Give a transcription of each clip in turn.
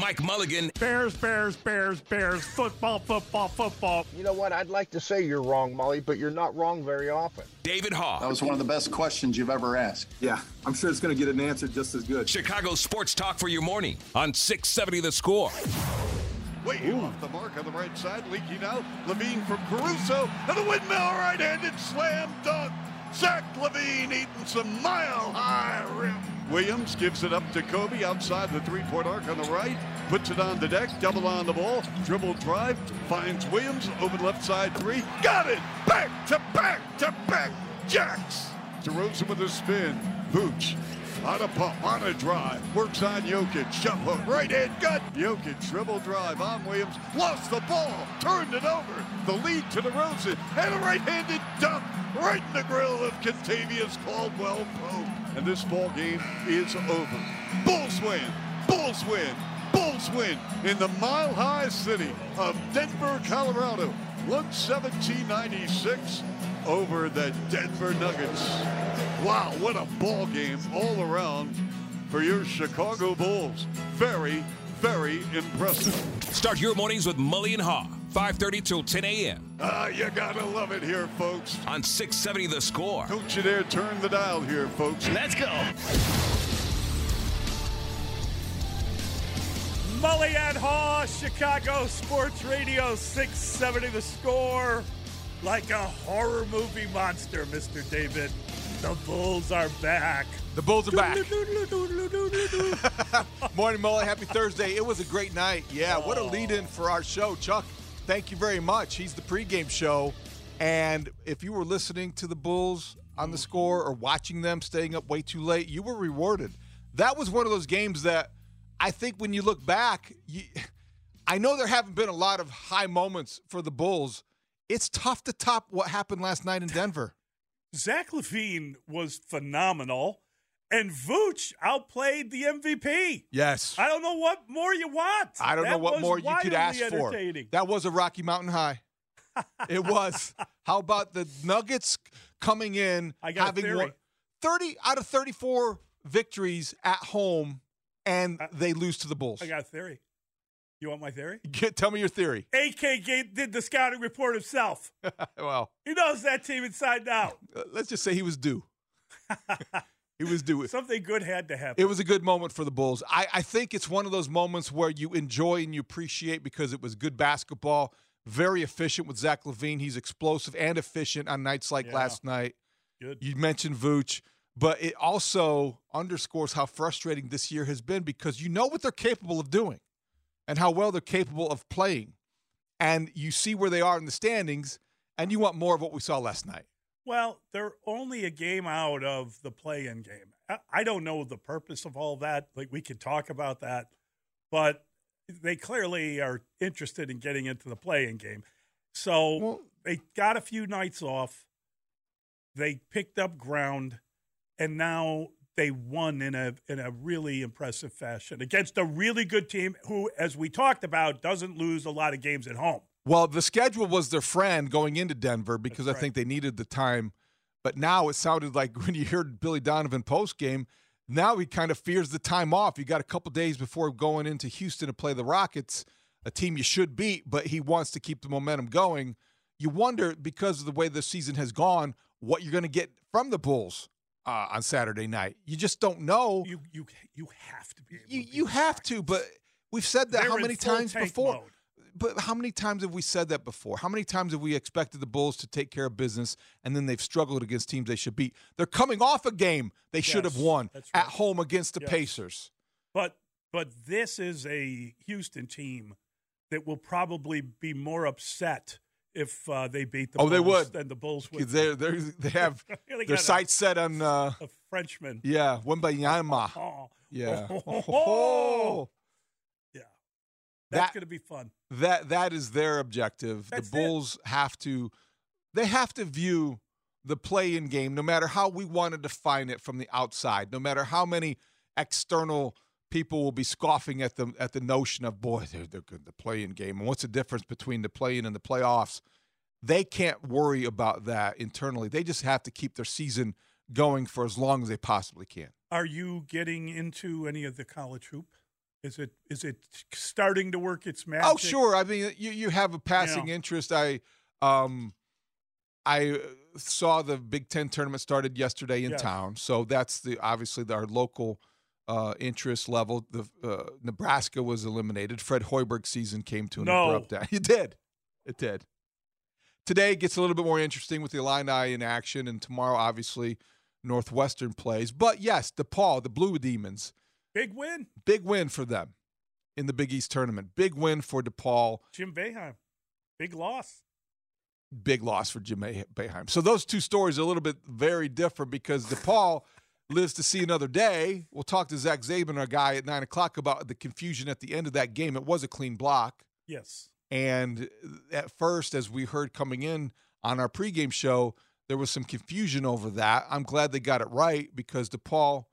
Wake up! Mike Mulligan. Bears, Bears, Bears, Bears, football, football, football. You know what? I'd like to say you're wrong, Molly, but you're not wrong very often. David Haugh. That was one of the best questions you've ever asked. Yeah, I'm sure it's going to get an answer just as good. Chicago Sports Talk for your morning on 670 The Score. Way Ooh. off the mark on the right side, leaking out. LaVine from Caruso, and the windmill right-handed slam dunk. Zach LaVine eating some mile-high rim. Williams gives it up to Coby outside the three-point arc on the right. Puts it on the deck, double on the ball, dribble drive, finds Williams, open left side three. Got it! Back to back to back. Jacks. DeRozan with a spin. Vooch on a pump, on a drive, works on Jokic, jump hook, right hand gut. Jokic dribble drive on Williams, lost the ball, turned it over. The lead to DeRozan, and a right-handed dunk right in the grill of Kentavious Caldwell Pope and this ball game is over. Bulls win. Bulls win. Bulls win in the Mile High city of Denver, Colorado. 117.96 over the Denver Nuggets. Wow, what a ball game all around for your Chicago Bulls. Very, very impressive. Start your mornings with Mully and Haugh. 5.30 till 10 a.m. Ah, uh, you gotta love it here, folks. On 670 The Score. Don't you dare turn the dial here, folks. Let's go. Mully and Haugh, Chicago Sports Radio 670 The Score. Like a horror movie monster, Mr. David. The Bulls are back. The Bulls are back. Morning, Mully. Happy Thursday. It was a great night. Yeah, what a oh. lead in for our show. Chuck thank you very much. He's the pregame show. And if you were listening to the Bulls on the mm. score or watching them staying up way too late, you were rewarded. That was one of those games that I think when you look back, you, I know there haven't been a lot of high moments for the Bulls. It's tough to top what happened last night in Denver. Zach LaVine was phenomenal. And Vooch outplayed the MVP. Yes. I don't know what more you want. I don't that know what more you could ask for. That was a Rocky Mountain High. it was. How about the Nuggets coming in having won 30 out of 34 victories at home and uh, they lose to the Bulls? I got a theory. You want my theory? Get, tell me your theory. AK did the scouting report himself. well, he knows that team inside out. Let's just say he was due. He was due. something good had to happen. It was a good moment for the Bulls. I, I think it's one of those moments where you enjoy and you appreciate because it was good basketball, very efficient with Zach LaVine. He's explosive and efficient on nights like yeah. last night. Good. You mentioned Vooch, but it also underscores how frustrating this year has been because you know what they're capable of doing and how well they're capable of playing. And you see where they are in the standings, and you want more of what we saw last night. Well, they're only a game out of the play-in game. I don't know the purpose of all that. Like we could talk about that, but they clearly are interested in getting into the play-in game. So well, they got a few nights off. They picked up ground, and now they won in a in a really impressive fashion against a really good team who, as we talked about, doesn't lose a lot of games at home. Well, the schedule was their friend going into Denver because right. I think they needed the time. But now it sounded like when you heard Billy Donovan post game, now he kind of fears the time off. You got a couple days before going into Houston to play the Rockets, a team you should beat, but he wants to keep the momentum going. You wonder because of the way the season has gone, what you're going to get from the Bulls uh, on Saturday night. You just don't know. You you you have to be. you, to you have to, but we've said that They're how many times before? mode. But how many times have we said that before? How many times have we expected the Bulls to take care of business and then they've struggled against teams they should beat? They're coming off a game they should have won that's at home against the Yes. Pacers. But but this is a Houston team that will probably be more upset if uh, they beat the Oh, Bulls they would. then the Bulls would. They they have They their sights set on uh, a Frenchman. yeah Wembanyama. Oh, Yeah. Oh. yeah. That's That- going to be fun. that that is their objective. That's the Bulls have to they have to view the play-in game, no matter how we want to define it from the outside, no matter how many external people will be scoffing at the at the notion of boy, they're they're good the play-in game. And what's the difference between the play-in and the playoffs? They can't worry about that internally. They just have to keep their season going for as long as they possibly can. Are you getting into any of the college hoop? Is it is it starting to work its magic? Oh, sure. I mean, you you have a passing interest. I um I saw the Big Ten tournament started yesterday in Yes. town, so that's the obviously our local uh, interest level. The uh, Nebraska was eliminated. Fred Hoiberg's season came to an No. abrupt end. It did. It did. Today gets a little bit more interesting with the Illini in action, and tomorrow, obviously, Northwestern plays. But yes, DePaul, the Blue Demons, Big win. big win for them in the Big East tournament. Big win for DePaul. Jim Boeheim. Big loss. big loss for Jim Beh- Boeheim. So those two stories are a little bit very different because DePaul lives to see another day. We'll talk to Zach Zabin, our guy, at nine o'clock about the confusion at the end of that game. It was a clean block. Yes. And at first, as we heard coming in on our pregame show, there was some confusion over that. I'm glad they got it right because DePaul,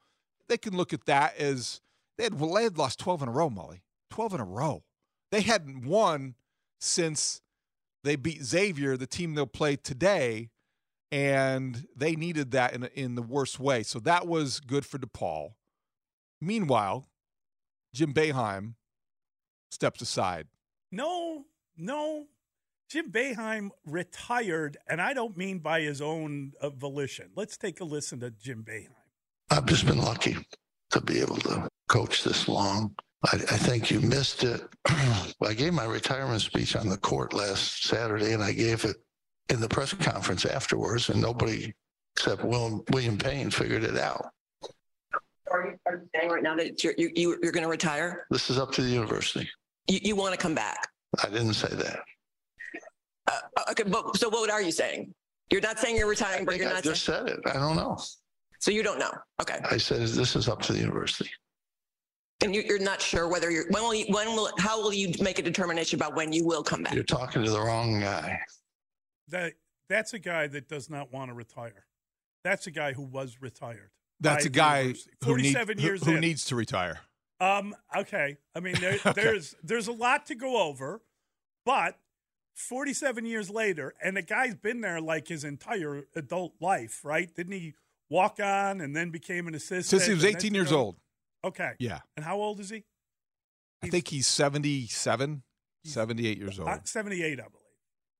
they can look at that as they had, well, they had lost 12 in a row, Molly. 12 in a row. They hadn't won since they beat Xavier, the team they'll play today, and they needed that in, in the worst way. So that was good for DePaul. Meanwhile, Jim Boeheim steps aside. No, no. Jim Boeheim retired, and I don't mean by his own uh, volition. Let's take a listen to Jim Boeheim. I've just been lucky to be able to coach this long. I, I think you missed it. I gave my retirement speech on the court last Saturday, and I gave it in the press conference afterwards, and nobody except William, William Payne figured it out. Are you, are you saying right now that you're, you, you, you're going to retire? This is up to the university. You, you want to come back? I didn't say that. Uh, okay, but so what are you saying? You're not saying you're retiring, but you're I not just saying. said it. I don't know. So you don't know. Okay. I said this is up to the university. And you, you're not sure whether you're, when will you, when will, how will you make a determination about when you will come back? You're talking to the wrong guy. That that's a guy that does not want to retire. That's a guy who was retired. That's a guy who, need- who- who needs to retire. Um. Okay. I mean, there, Okay. there's there's a lot to go over, but 47 years later, and the guy's been there like his entire adult life, right? Didn't he walk on and then became an assistant Since he was 18 years old. Okay. Yeah. And how old is he? I think he's 77, 78 years old. Uh, 78, I believe.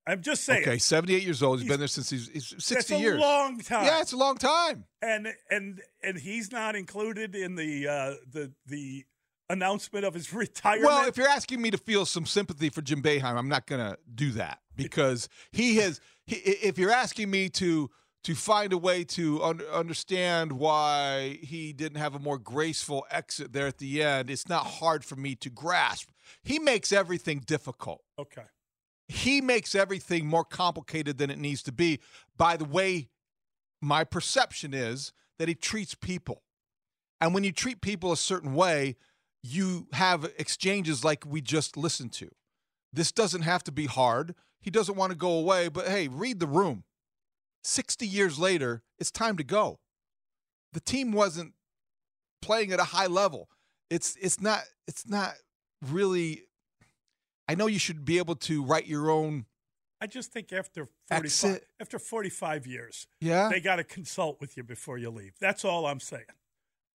I'm just saying. Okay, 78 years old. He's He's- been there since he's, he's 60 That's a years. long time. Yeah, it's a long time. and and and he's not included in the uh, the the announcement of his retirement. Well, if you're asking me to feel some sympathy for Jim Boeheim, I'm not going to do that because he has. He, if you're asking me to to find a way to un- understand why he didn't have a more graceful exit there at the end, it's not hard for me to grasp. He makes everything difficult. okay. He makes everything more complicated than it needs to be by the way my perception is that he treats people. And when you treat people a certain way you have exchanges like we just listened to. This doesn't have to be hard. He doesn't want to go away but hey read the room. 60 years later it's time to go. The team wasn't playing at a high level. It's it's not it's not really I know you should be able to write your own. I just think after That's 45, it. after 45 years, Yeah. they got to consult with you before you leave. That's all I'm saying.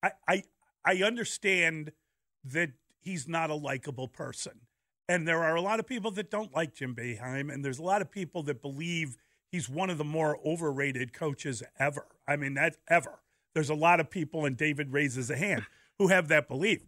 I, I, I understand that he's not a likable person. And there are a lot of people that don't like Jim Boeheim, and there's a lot of people that believe he's one of the more overrated coaches ever. I mean, that ever. there's a lot of people, and David raises a hand, who have that belief.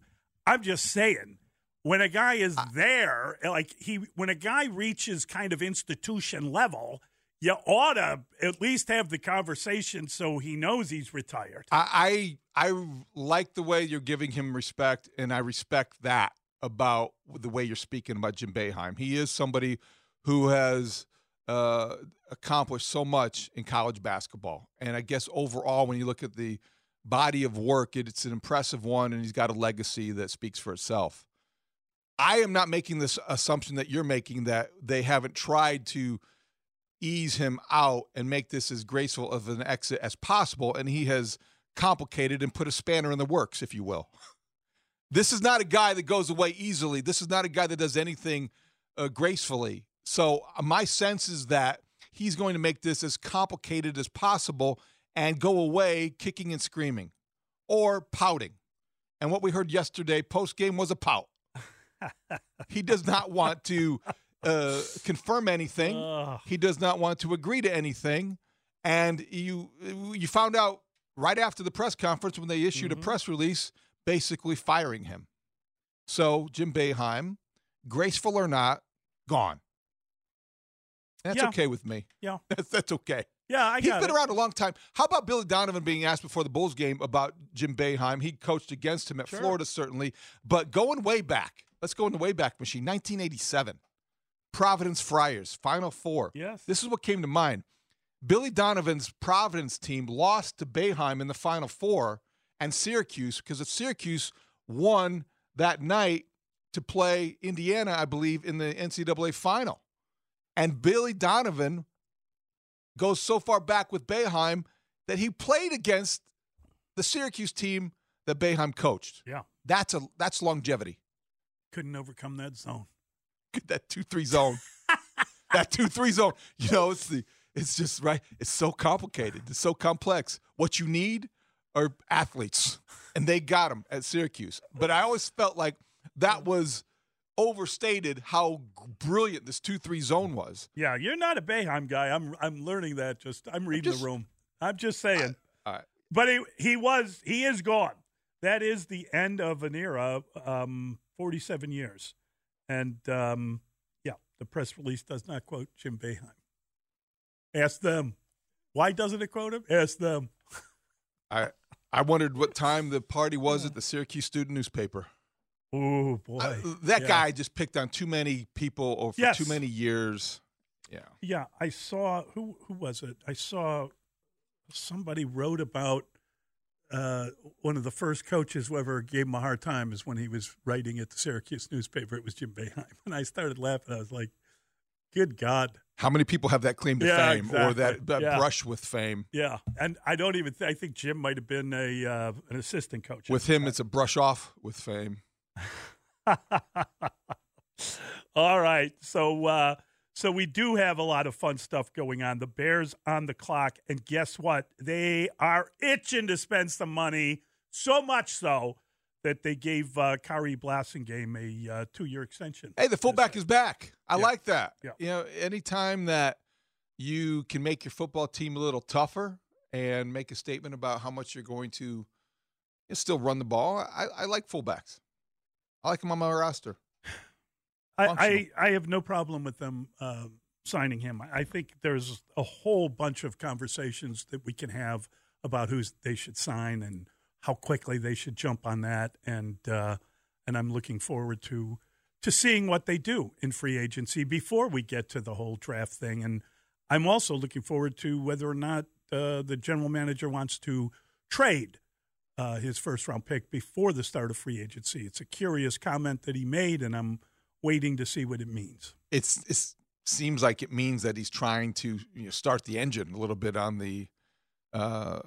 I'm just saying, when a guy is there, like he, when a guy reaches kind of institution level, you ought to at least have the conversation so he knows he's retired. I, I I like the way you're giving him respect, and I respect that about the way you're speaking about Jim Boeheim. He is somebody who has uh, accomplished so much in college basketball, and I guess overall, when you look at the body of work, it's an impressive one, and he's got a legacy that speaks for itself. I am not making this assumption that you're making that they haven't tried to ease him out and make this as graceful of an exit as possible. And he has complicated and put a spanner in the works, if you will. This is not a guy that goes away easily. This is not a guy that does anything uh, gracefully. So, uh, my sense is that he's going to make this as complicated as possible and go away kicking and screaming or pouting. And what we heard yesterday post game was a pout. He does not want to uh, confirm anything. Ugh. He does not want to agree to anything. And you you found out right after the press conference when they issued mm-hmm. a press release basically firing him. So Jim Boeheim, graceful or not, gone. That's yeah. okay with me. Yeah. That's, that's okay. Yeah, I He's been it. around a long time. How about Billy Donovan being asked before the Bulls game about Jim Boeheim? He coached against him at sure. Florida, certainly. But going way back, let's go in the Wayback machine, 1987. Providence Friars, Final Four. Yes. This is what came to mind. Billy Donovan's Providence team lost to Boeheim in the Final Four and Syracuse because if Syracuse won that night to play Indiana, I believe, in the NCAA final. And Billy Donovan goes so far back with Boeheim that he played against the Syracuse team that Boeheim coached. Yeah. That's a that's longevity. Couldn't overcome that zone. that two three zone. that two three zone. You know, it's the it's just right. It's so complicated. It's so complex. What you need are athletes, and they got them at Syracuse. But I always felt like that was overstated how brilliant this two three zone was. Yeah, you're not a Boeheim guy. I'm I'm learning that. Just I'm reading just, the room. I'm just saying. All right. But he he was he is gone. That is the end of an era. Um, 47 years. And um, yeah, the press release does not quote Jim Boeheim. Ask them. Why doesn't it quote him? Ask them. I I wondered what time the party was at the Syracuse Student Newspaper. Oh boy, that yeah. guy just picked on too many people or for yes. too many years. Yeah, yeah. I saw who who was it? I saw somebody wrote about uh, one of the first coaches who ever gave him a hard time is when he was writing at the Syracuse newspaper. It was Jim Boeheim, and I started laughing. I was like, "Good God!" How many people have that claim to yeah, fame exactly. or that, that yeah. brush with fame? Yeah, and I don't even. Th- I think Jim might have been a uh, an assistant coach. With him, it's a brush off with fame. All right, so. Uh, so we do have a lot of fun stuff going on. The Bears on the clock, and guess what? They are itching to spend some money. So much so that they gave uh, Khari Blasingame a uh, two-year extension. Hey, the fullback is back. I yeah. like that. Yeah. You know, anytime that you can make your football team a little tougher and make a statement about how much you're going to still run the ball, I, I like fullbacks. I like them on my roster. I, I, I, have no problem with them uh, signing him. I think there's a whole bunch of conversations that we can have about who they should sign and how quickly they should jump on that. And uh, and I'm looking forward to to seeing what they do in free agency before we get to the whole draft thing. And I'm also looking forward to whether or not uh, the general manager wants to trade uh, his first round pick before the start of free agency. It's a curious comment that he made, and I'm waiting to see what it means. It's it seems like it means that he's trying to you know, start the engine a little bit on the uh,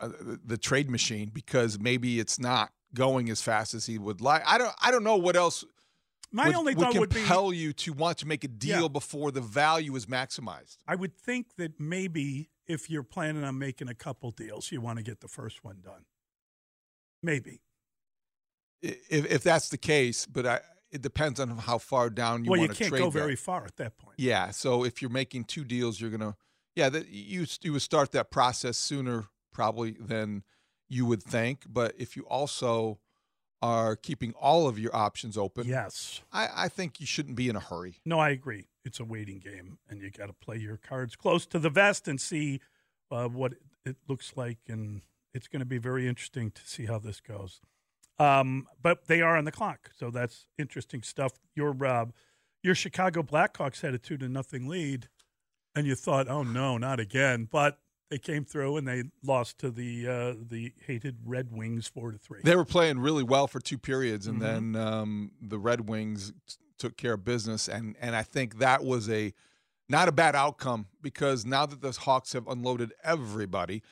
uh, the, the trade machine because maybe it's not going as fast as he would like. I don't I don't know what else. My would, only would thought would compel be, you to want to make a deal Yeah. before the value is maximized. I would think that maybe if you're planning on making a couple deals, you want to get the first one done. Maybe. If, if that's the case, but I, it depends on how far down you well, want to trade. Well, you can't go that. very far at that point. Yeah. So if you're making two deals, you're gonna yeah that you you would start that process sooner probably than you would think. But if you also are keeping all of your options open, yes, I, I think you shouldn't be in a hurry. No, I agree. It's a waiting game, and you got to play your cards close to the vest and see uh, what it looks like, and it's going to be very interesting to see how this goes. Um, but they are on the clock, so that's interesting stuff. Your uh, your Chicago Blackhawks had a two to nothing lead, and you thought, "Oh no, not again!" But they came through and they lost to the uh, the hated Red Wings four to three. They were playing really well for two periods, and Mhm. then um, the Red Wings t- took care of business, and and I think that was a not a bad outcome because now that the Hawks have unloaded everybody,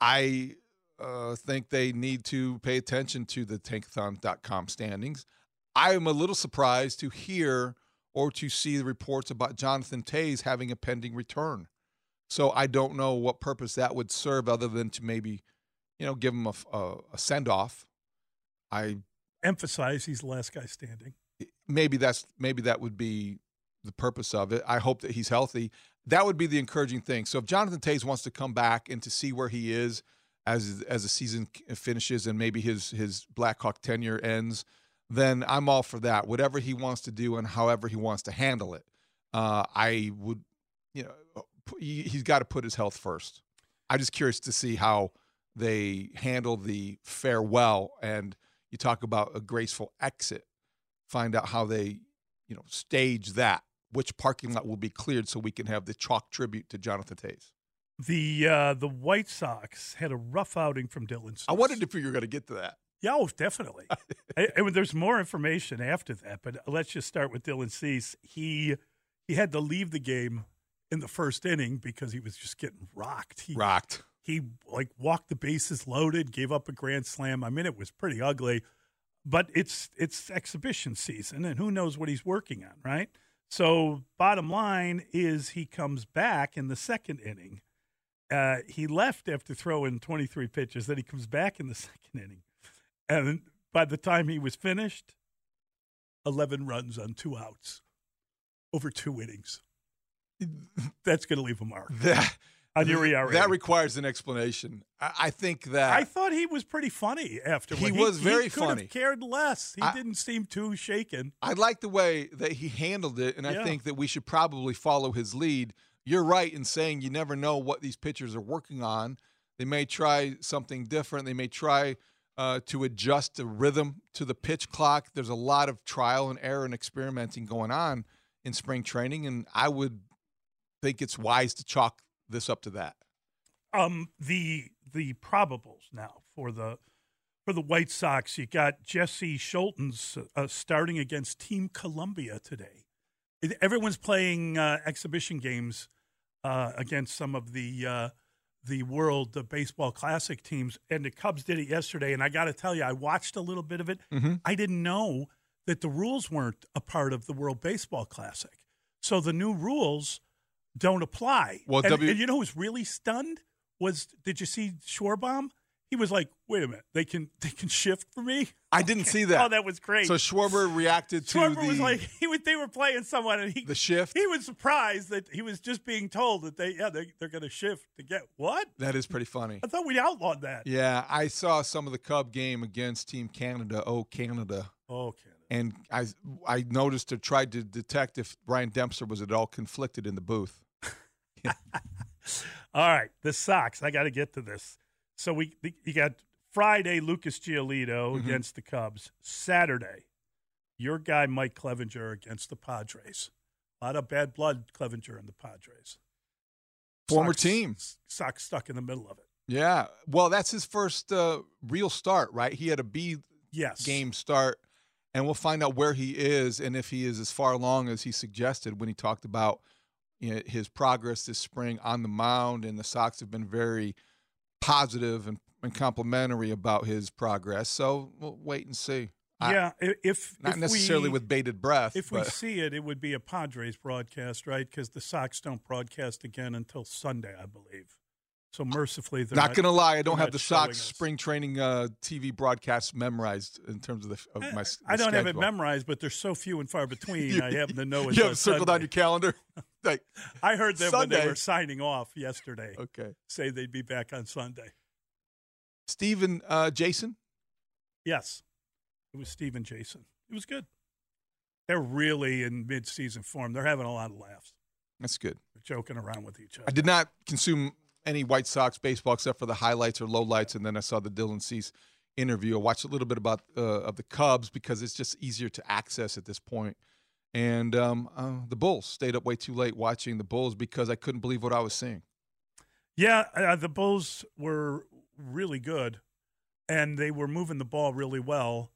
I uh, think they need to pay attention to the Tankathon.com standings. I am a little surprised to hear or to see the reports about Jonathan Toews having a pending return. So I don't know what purpose that would serve other than to maybe, you know, give him a, a, a send off. I Emphasize he's the last guy standing. maybe that's maybe that would be the purpose of it. I hope that he's healthy. That would be the encouraging thing. So if Jonathan Toews wants to come back and to see where he is as as the season finishes and maybe his his Blackhawk tenure ends, then I'm all for that. Whatever he wants to do and however he wants to handle it, uh, I would, you know, he- he's got to put his health first. I'm just curious to see how they handle the farewell and you talk about a graceful exit find out how they, you know, stage that. Which parking lot will be cleared so we can have the chalk tribute to Jonathan Toews. The uh, the White Sox had a rough outing from Dylan. I wondered if you were going to get to that. Yeah, oh, definitely. I, I mean, there's more information after that, but let's just start with Dylan Cease. He he had to leave the game in the first inning because he was just getting rocked. He, Rocked. He like walked the bases loaded, gave up a grand slam. I mean, it was pretty ugly, but it's it's exhibition season, and who knows what he's working on, right? So, bottom line is he comes back in the second inning. Uh, he left after throwing 23 pitches. Then he comes back in the second inning, and by the time he was finished, 11 runs on two outs over two innings. That's going to leave a mark That on your ERA. that requires an explanation. I, I think that I thought he was pretty funny afterward. He was very he could funny. Have cared less. He I- didn't seem too shaken. I like the way that he handled it, and I think that we should probably follow his lead. You're right in saying you never know what these pitchers are working on. They may try something different. They may try uh, to adjust the rhythm to the pitch clock. There's a lot of trial and error and experimenting going on in spring training, and I would think it's wise to chalk this up to that. Um, the the probables now for the for the White Sox. You got Jesse Scholtens uh, starting against Team Colombia today. Everyone's playing uh, exhibition games uh, against some of the uh, the World uh, Baseball Classic teams, and the Cubs did it yesterday. And I got to tell you, I watched a little bit of it. Mhm. I didn't know that the rules weren't a part of the World Baseball Classic, so the new rules don't apply. Well, and, W- and you know who's really stunned was? Did you see Schwarber? He was like, "Wait a minute, they can they can shift for me." I didn't see that. Oh, that was great. So Schwarber reacted to Schwarber the was like, he was, they were playing someone, and he the shift. he was surprised that he was just being told that they yeah they they're going to shift to get what? That is pretty funny. I thought we outlawed that. Yeah, I saw some of the Cub game against Team Canada. Oh, Canada. Oh, Canada. And I I noticed or tried to detect if Ryan Dempster was at all conflicted in the booth. All right, the Sox. I got to get to this. So we you got Friday Lucas Giolito Mhm. against the Cubs. Saturday, your guy Mike Clevinger against the Padres. A lot of bad blood, Clevinger and the Padres. Former Sox- team. Sox stuck in the middle of it. Yeah. Well, that's his first uh, real start, right? He had a B Yes. game start, and we'll find out where he is and if he is as far along as he suggested when he talked about you know, his progress this spring on the mound. And the Sox have been very positive and, and complimentary about his progress. So we'll wait and see. Yeah, i- if not if necessarily we- with bated breath. If we see it, it would be a Padres broadcast, right? Because the Sox don't broadcast again until Sunday, I believe. So mercifully, they're not not, gonna lie, I don't have the Sox us. spring training uh, TV broadcast memorized in terms of the of my. s- I don't have it memorized, but they're so few and far between. You- I happen to know it's you have it circled on your calendar. like I heard them when they were signing off yesterday. Okay. Say they'd be back on Sunday. Stephen uh, Jason. Yes, it was Steve and Jason. It was good. They're really in mid-season form. They're having a lot of laughs. That's good. They're joking around with each other. I did not consume any White Sox baseball except for the highlights or lowlights, and then I saw the Dylan Cease interview. I watched a little bit about uh, of the Cubs because it's just easier to access at this point. And um, uh, the Bulls stayed up way too late watching the Bulls because I couldn't believe what I was seeing. Yeah, uh, the Bulls were really good, and they were moving the ball really well.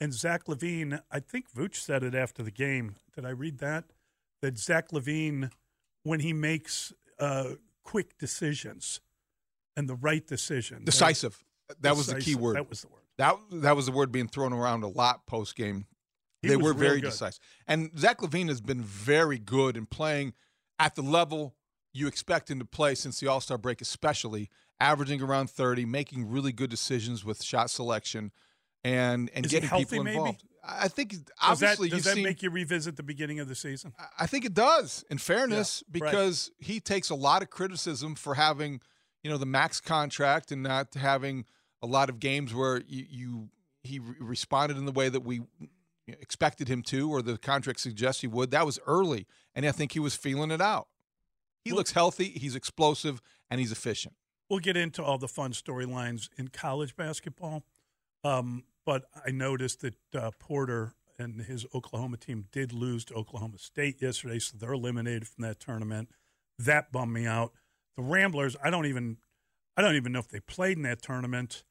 And Zach LaVine, I think Vooch said it after the game. Did I read that? That Zach LaVine, when he makes uh, quick decisions and the right decision, decisive. That was the key word. That was the word. That that was the word being thrown around a lot post game. He They were very good. decisive, and Zach LaVine has been very good in playing at the level you expect him to play since the All Star break, especially averaging around thirty, making really good decisions with shot selection, and and Is getting healthy, people involved. I I think Does obviously that, does that seen. make you revisit the beginning of the season? I think it does, in fairness, Yeah, right. because he takes a lot of criticism for having, you know, the max contract and not having a lot of games where you, you he re- responded in the way that we expected him to, or the contract suggests he would. That was early, and I think he was feeling it out. He looks healthy, he's explosive, and he's efficient. We'll get into all the fun storylines in college basketball. Um, but I noticed that uh, Porter and his Oklahoma team did lose to Oklahoma State yesterday, so they're eliminated from that tournament. That bummed me out. The Ramblers, I don't even, I don't even know if they played in that tournament.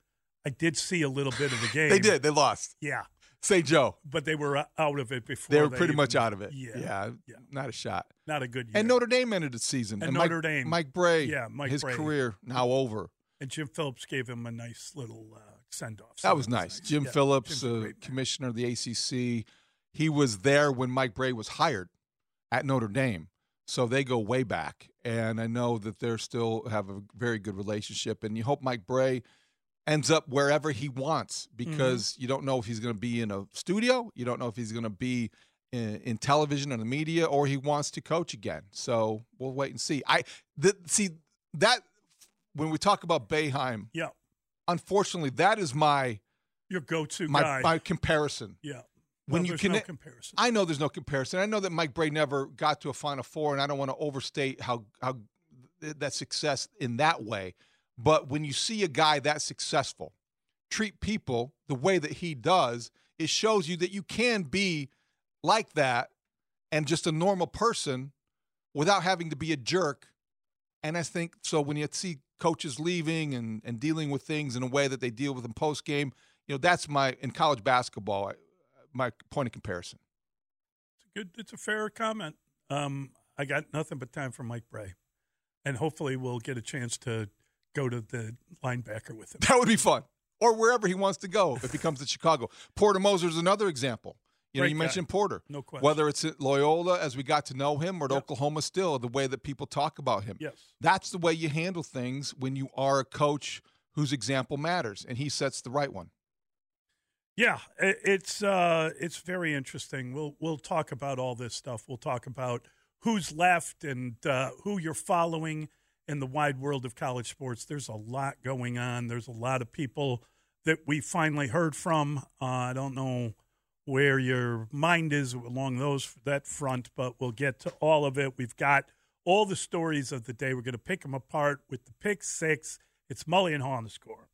I did see a little bit of the game. They did. They lost. Yeah, Say Joe. but they were uh, out of it before. They were pretty even- much out of it. Yeah, yeah, not a shot. not a good year. And Notre Dame ended the season. And Mike- Notre Dame. Mike Brey. Yeah, Mike his Brey. career now over. and Jim Phillips gave him a nice little uh, send off. That was nice. Jim Yeah, Phillips, uh, commissioner of the ACC, he was there when Mike Brey was hired at Notre Dame. So they go way back, and I know that they're still have a very good relationship. And you hope Mike Brey ends up wherever he wants mm-hmm. because you don't know if he's going to be in a studio, you don't know if he's going to be in, in television or the media, or he wants to coach again. So we'll wait and see. I the, see that when we talk about Boeheim, Yeah, unfortunately, that is my your go-to my, guy. my comparison. yeah, When No, you can, no comparison. I know there's no comparison. I know that Mike Brey never got to a Final Four, and I don't want to overstate how how th- that success in that way. But when you see a guy that successful treat people the way that he does, it shows you that you can be like that and just a normal person without having to be a jerk. And I think so when you see coaches leaving and, and dealing with things in a way that they deal with them post game, you know, that's my in college basketball, my point of comparison. It's a good. It's a fair comment. Um, I got nothing but time for Mike Brey, and hopefully we'll get a chance to go to the linebacker with him. That would be fun. Or wherever he wants to go if he comes to Chicago. Porter Moser is another example. You know, Great you guy. mentioned Porter. No question. Whether it's at Loyola as we got to know him or at Oklahoma still, the way that people talk about him. Yes. That's the way you handle things when you are a coach whose example matters, and he sets the right one. Yeah, it's uh, it's very interesting. We'll we'll talk about all this stuff. We'll talk about who's left and uh, who you're following in the wide world of college sports. There's a lot going on. There's a lot of people that we finally heard from. Uh, I don't know where your mind is along those that front, but we'll get to all of it. We've got all the stories of the day. We're going to pick them apart with the pick six. It's Mully and Haugh on the score.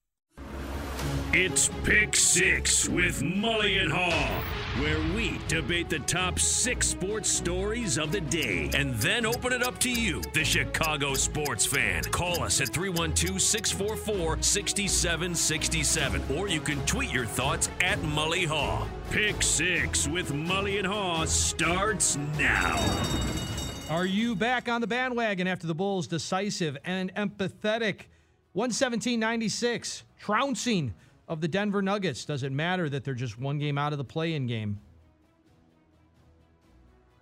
It's Pick Six with Mully and Haugh, where we debate the top six sports stories of the day and then open it up to you, the Chicago sports fan. Call us at 312 644 6767, or you can tweet your thoughts at Mully Haugh. Pick Six with Mully and Haugh starts now. Are you back on the bandwagon after the Bulls' decisive and empathetic 117-96 trouncing of the Denver Nuggets? Does it matter that they're just one game out of the play-in game?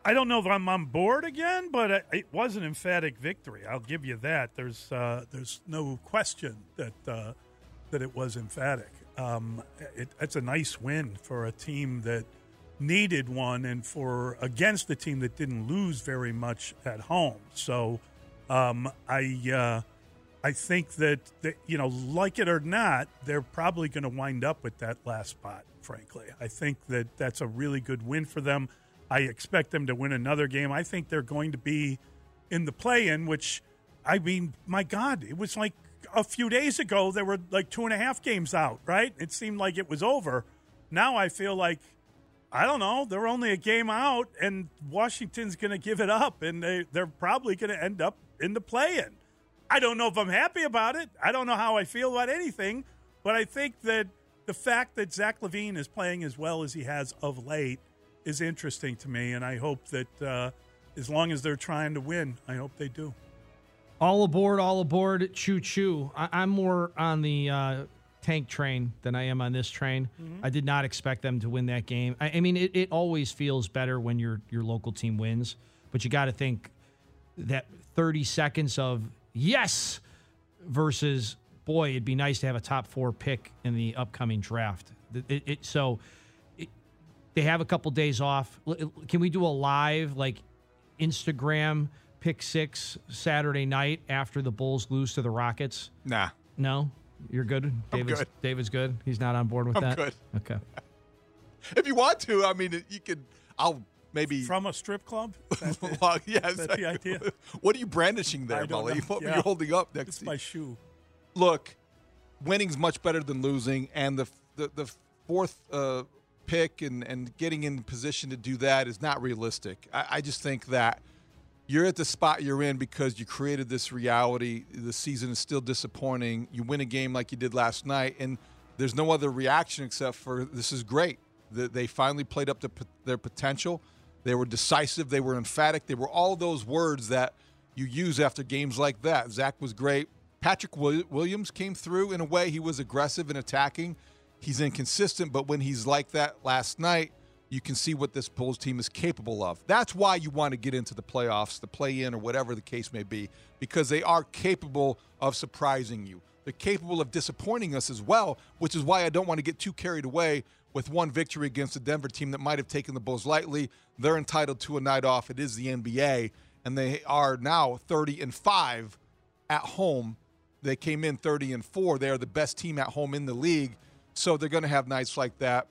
I don't know if I'm on board again, but it- was an emphatic victory. I'll give you that. There's uh, there's no question that uh, that it was emphatic. Um, it, it's a nice win for a team that needed one, and for against a team that didn't lose very much at home. So um, I uh, I think that, that you know, like it or not, they're probably going to wind up with that last spot. Frankly, I think that that's a really good win for them. I expect them to win another game. I think they're going to be in the play-in, which I mean, my God, it was like a few days ago there were like two and a half games out, right? It seemed like it was over. Now I feel like I don't know. They're only a game out, and Washington's going to give it up, and they, they're probably going to end up in the play-in. I don't know if I'm happy about it. I don't know how I feel about anything, but I think that the fact that Zach LaVine is playing as well as he has of late is interesting to me, and I hope that uh, as long as they're trying to win, I hope they do. All aboard, all aboard, choo choo. I- am more on the uh, tank train than I am on this train. Mm-hmm. I did not expect them to win that game. I, I mean, it, it always feels better when your your local team wins, but you got to think that 30 seconds of yes versus boy, it'd be nice to have a top four pick in the upcoming draft. It, it, so they have a couple days off. Can we do a live like Instagram pick six Saturday night after the Bulls lose to the Rockets? Nah. No? You're good? David's, good. David's good? He's not on board with I'm that? good. Okay. If you want to, I mean, you could. I'll maybe from a strip club. well, yeah, that's the idea. What are you brandishing there, Molly? What yeah. are you holding up next? It's to my shoe. Look, winning's much better than losing, and the the, the fourth uh, pick and and getting in position to do that is not realistic. I, I just think that you're at the spot you're in because you created this reality. The season is still disappointing. You win a game like you did last night, and there's no other reaction except for this is great. They finally played up to their potential. They were decisive. They were emphatic. They were all those words that you use after games like that. Zach was great. Patrick Williams came through in a way. He was aggressive and attacking. He's inconsistent, but when he's like that last night, you can see what this Bulls team is capable of. That's why you want to get into the playoffs, the play in, or whatever the case may be, because they are capable of surprising you. They're capable of disappointing us as well, which is why I don't want to get too carried away with one victory against a Denver team that might have taken the Bulls lightly. They're entitled to a night off. It is the NBA, and they are now 30 and 5 at home. They came in 30 and 4. They are the best team at home in the league. So they're going to have nights like that.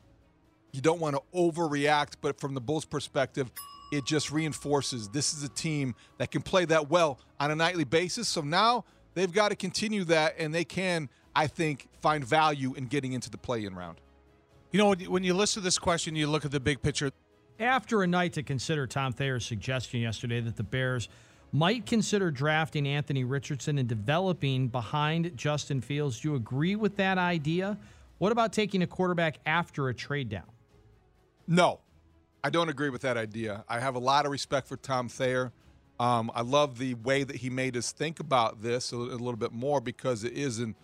You don't want to overreact, but from the Bulls' perspective, it just reinforces this is a team that can play that well on a nightly basis. So now they've got to continue that, and they can, I think, find value in getting into the play in round. You know, when you listen to this question, you look at the big picture. After a night to consider Tom Thayer's suggestion yesterday that the Bears might consider drafting Anthony Richardson and developing behind Justin Fields, do you agree with that idea? What about taking a quarterback after a trade down? No, I don't agree with that idea. I have a lot of respect for Tom Thayer. Um, I love the way that he made us think about this a, a little bit more because it is an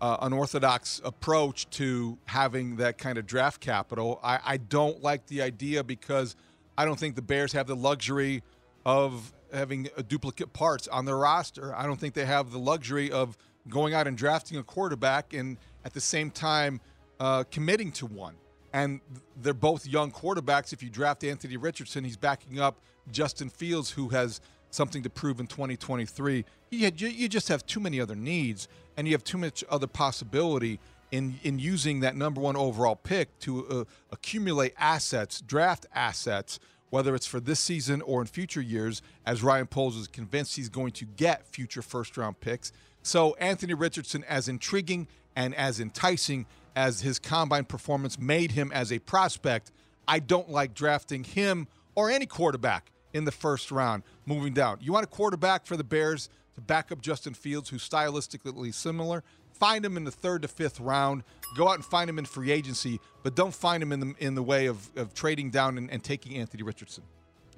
uh, unorthodox approach to having that kind of draft capital. I, I don't like the idea because I don't think the Bears have the luxury of having duplicate parts on their roster. I don't think they have the luxury of going out and drafting a quarterback and at the same time uh, committing to one and they're both young quarterbacks. If you draft Anthony Richardson, he's backing up Justin Fields, who has something to prove in 2023. You just have too many other needs, and you have too much other possibility in in using that number one overall pick to uh, accumulate assets, draft assets, whether it's for this season or in future years, as Ryan Poles is convinced he's going to get future first round picks. So Anthony Richardson, as intriguing and as enticing as his combine performance made him as a prospect. I don't like drafting him or any quarterback in the first round moving down. You want a quarterback for the Bears to back up Justin Fields, who's stylistically similar. Find him in the third to fifth round. Go out and find him in free agency, but don't find him in the in the way of, of trading down and, and taking Anthony Richardson.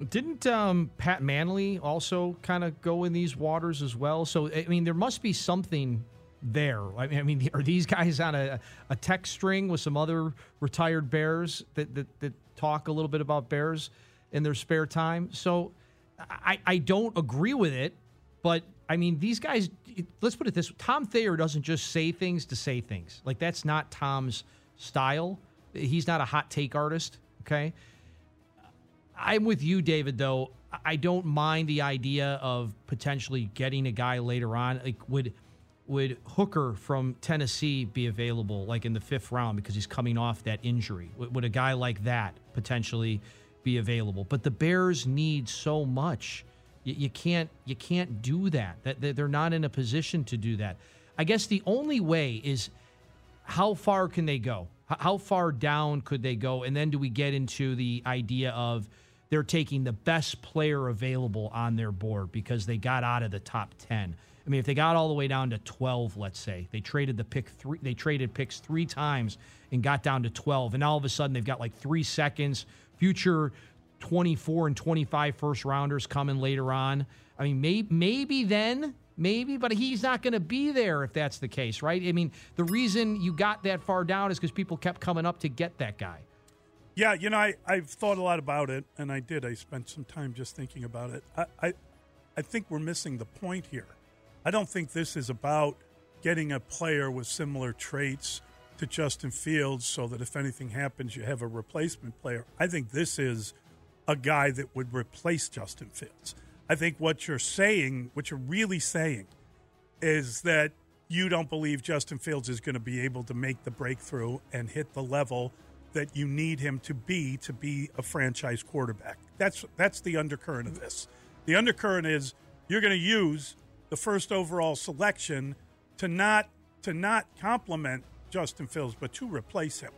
Didn't um, Pat Mannelly also kind of go in these waters as well? So I mean, there must be something there? I mean, I mean, are these guys on a, a text string with some other retired Bears that, that, that talk a little bit about Bears in their spare time? So I, I don't agree with it, but I mean, these guys, let's put it this way Tom Thayer doesn't just say things to say things. Like, that's not Tom's style. He's not a hot take artist, okay? I'm with you, David, though. I don't mind the idea of potentially getting a guy later on. Like, would would Hooker from Tennessee be available, like in the fifth round, because he's coming off that injury? Would, would a guy like that potentially be available? But the Bears need so much. You, you can't you can't do that. That they're not in a position to do that. I guess the only way is how far can they go? How far down could they go? And then do we get into the idea of they're taking the best player available on their board because they got out of the top 10? I mean, if they got all the way down to 12, let's say, they traded the pick three, they traded picks three times and got down to 12, and all of a sudden they've got like three seconds, future 24 and 25 first rounders coming later on. I mean, maybe, maybe then Maybe, but he's not going to be there if that's the case, right? I mean, the reason you got that far down is because people kept coming up to get that guy. Yeah, you know, I, I've thought a lot about it, and I did. I spent some time just thinking about it. I, I, I think we're missing the point here. I don't think this is about getting a player with similar traits to Justin Fields so that if anything happens, you have a replacement player. I think this is a guy that would replace Justin Fields. I think what you're saying, what you're really saying, is that you don't believe Justin Fields is going to be able to make the breakthrough and hit the level that you need him to be to be a franchise quarterback. That's that's the undercurrent of this. The undercurrent is you're going to use the first overall selection to not to not complement Justin Fields, but to replace him.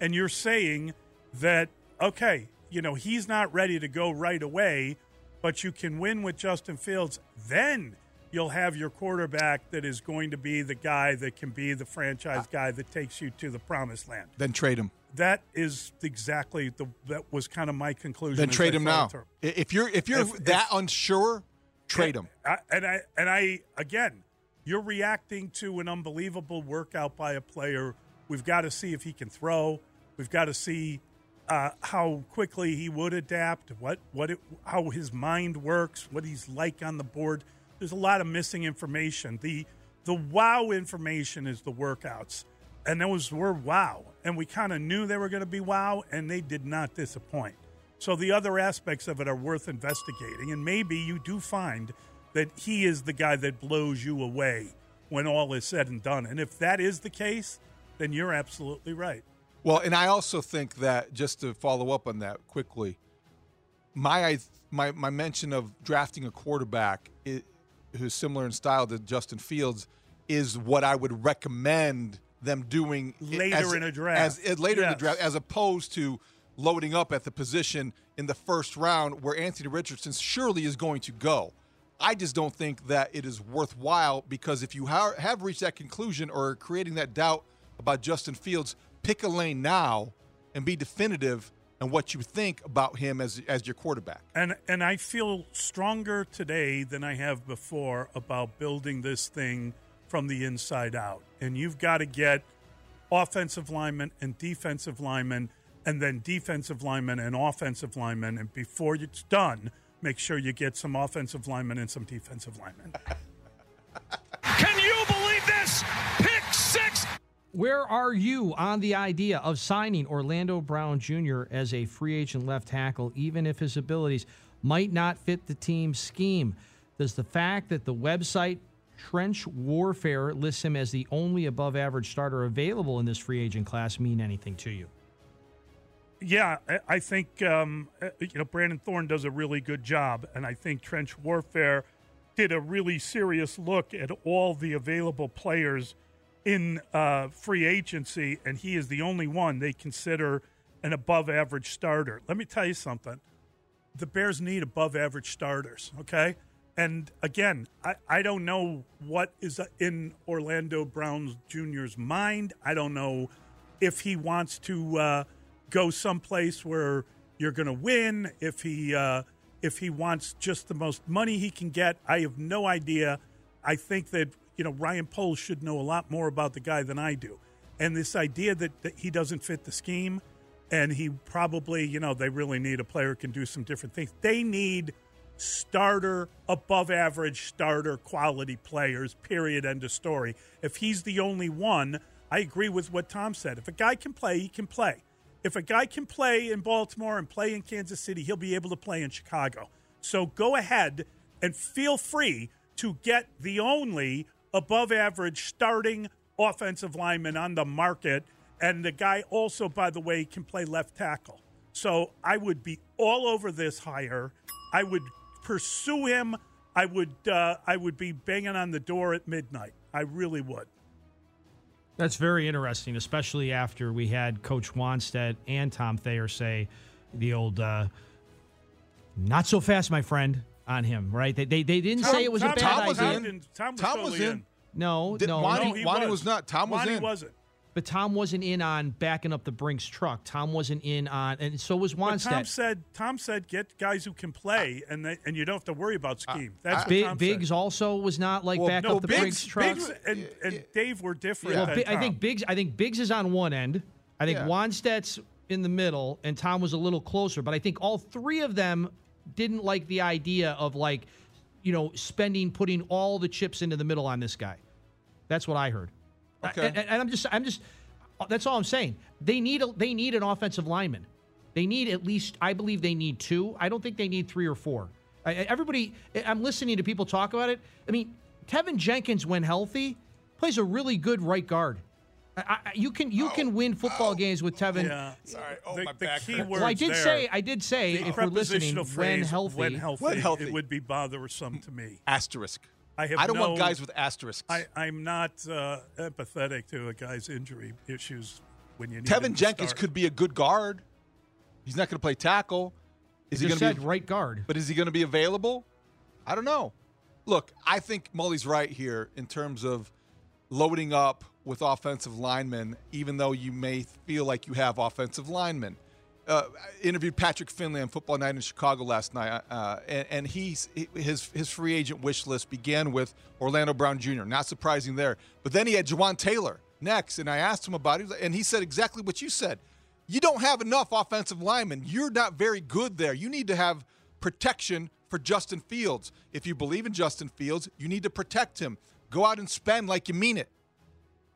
And you're saying that okay, you know he's not ready to go right away but you can win with Justin Fields. Then you'll have your quarterback that is going to be the guy that can be the franchise guy that takes you to the promised land. Then trade him. That is exactly the that was kind of my conclusion. Then trade him now. If you're if you're If- that if- unsure, trade him. I, and I and I again, you're reacting to an unbelievable workout by a player. We've got to see if he can throw. We've got to see uh, how quickly he would adapt. What what it, how his mind works. What he's like on the board. There's a lot of missing information. The the wow information is the workouts, and those were wow. And we kind of knew they were going to be wow, and they did not disappoint. So the other aspects of it are worth investigating, and maybe you do find that he is the guy that blows you away when all is said and done. And if that is the case, then you're absolutely right. Well, and I also think that just to follow up on that quickly, my my my mention of drafting a quarterback i- who's similar in style to Justin Fields is what I would recommend them doing Later as- in a draft. as, eh, later in the draft, as opposed to loading up at the position in the first round where Anthony Richardson surely is going to go. I just don't think that it is worthwhile because if you ha- have reached that conclusion or creating that doubt about Justin Fields, pick a lane now and be definitive on what you think about him as as your quarterback. And and I feel stronger today than I have before about building this thing from the inside out. And you've got to get offensive linemen and defensive linemen and then defensive linemen and offensive linemen and before it's done, make sure you get some offensive linemen and some defensive linemen. Can you believe this? Pick six. Where are you on the idea of signing Orlando Brown Jr. as a free agent left tackle, even if his abilities might not fit the team's scheme? Does the fact that the website Trench Warfare lists him as the only above average starter available in this free agent class mean anything to you? Yeah, I- think um, uh, you know Brandon Thorn does a really good job, and I think Trench Warfare did a really serious look at all the available players in uh, free agency, and he is the only one they consider an above-average starter. Let me tell you something: the Bears need above-average starters. Okay, and again, I, I don't know what is in Orlando Brown Jr.'s mind. I don't know if he wants to uh, go someplace where you're going to win. If he uh, if he wants just the most money he can get, I have no idea. I think that you know Ryan Poles should know a lot more about the guy than I do. And this idea that, that he doesn't fit the scheme, and he probably you know they really need a player who can do some different things. They need starter, above average starter quality players, period, end of story. If he's the only one, I agree with what Tom said. If a guy can play, he can play. If a guy can play in Baltimore and play in Kansas City, he'll be able to play in Chicago. So go ahead and feel free to get the only above average starting offensive lineman on the market. And the guy also, by the way, can play left tackle. So I would be all over this hire. I would pursue him. I would uh, I would be banging on the door at midnight. I really would. That's very interesting, especially after we had Coach Wannstedt and Tom Thayer say the old uh, "not so fast, my friend" on him. Right? They they, they didn't Tom- say it was Tom- a bad Tom was in. Tom was Tom totally was in. No, Did- no, Wani- No, he Wani was. was not. Tom was in. wasn't. But Tom wasn't in on backing up the Brinks truck. Tom wasn't in on, and so was But Tom Wannstedt. said Tom said get guys who can play, and they, and you don't have to worry about scheme. That's what Big, Tom Biggs said. also was not like Well, back no, up the Biggs- Brinks truck. Biggs and, and Dave were different. Well, than Bi- I think Biggs. I think Biggs is on one end. I think Yeah. Wannstedt's in the middle, and Tom was a little closer. But I think all three of them didn't like the idea of like, you know, spending, putting all the chips into the middle on this guy. That's what I heard. Okay. And, and I'm just, I'm just, that's all I'm saying. They need, a, they need an offensive lineman. They need at least, I believe they need two. I don't think they need three or four. I, I- everybody, I'm listening to people talk about it. I mean, Teven Jenkins, when healthy, plays a really good right guard. I, I, you can you can oh, win football oh. games with Teven. Yeah. Sorry. Oh, the, my the back key words Well, I did there, say I did say the if we're listening when healthy. when healthy, When healthy. it would be bothersome to me. Asterisk. I have I don't want guys with asterisks. I, I'm not uh, empathetic to a guy's injury issues when you need him Teven Jenkins start. could be a good guard. He's not going to play tackle. Is he Just going to be? right guard. But is he going to be available? I don't know. Look, I think Mully's right here in terms of loading up with offensive linemen, even though you may feel like you have offensive linemen. Uh, interviewed Patrick Finley on Football Night in Chicago last night, uh, and, and he's his his free agent wish list began with Orlando Brown Jr. Not surprising there, but then he had Jawaan Taylor next, and I asked him about it, and he said exactly what you said. You don't have enough offensive linemen. You're not very good there. You need to have protection for Justin Fields. If you believe in Justin Fields, you need to protect him. Go out and spend like you mean it.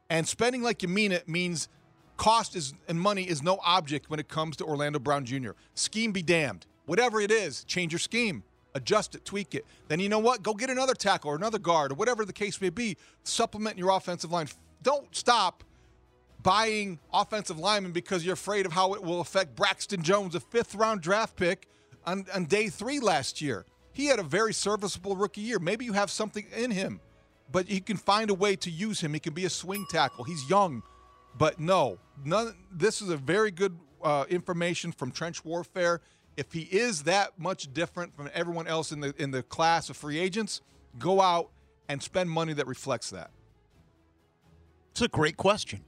And spending like you mean it means cost is and money is no object when it comes to Orlando Brown Jr. Scheme be damned. Whatever it is, change your scheme, adjust it, tweak it. Then you know what? Go get another tackle or another guard or whatever the case may be. Supplement your offensive line. Don't stop buying offensive linemen because you're afraid of how it will affect Braxton Jones, a fifth round draft pick on, on day three last year. He had a very serviceable rookie year. Maybe you have something in him, but you can find a way to use him. He can be a swing tackle. He's young, but no, none. This is a very good uh, information from Trench Warfare. If he is that much different from everyone else in the in the class of free agents, go out and spend money that reflects that. It's a great question.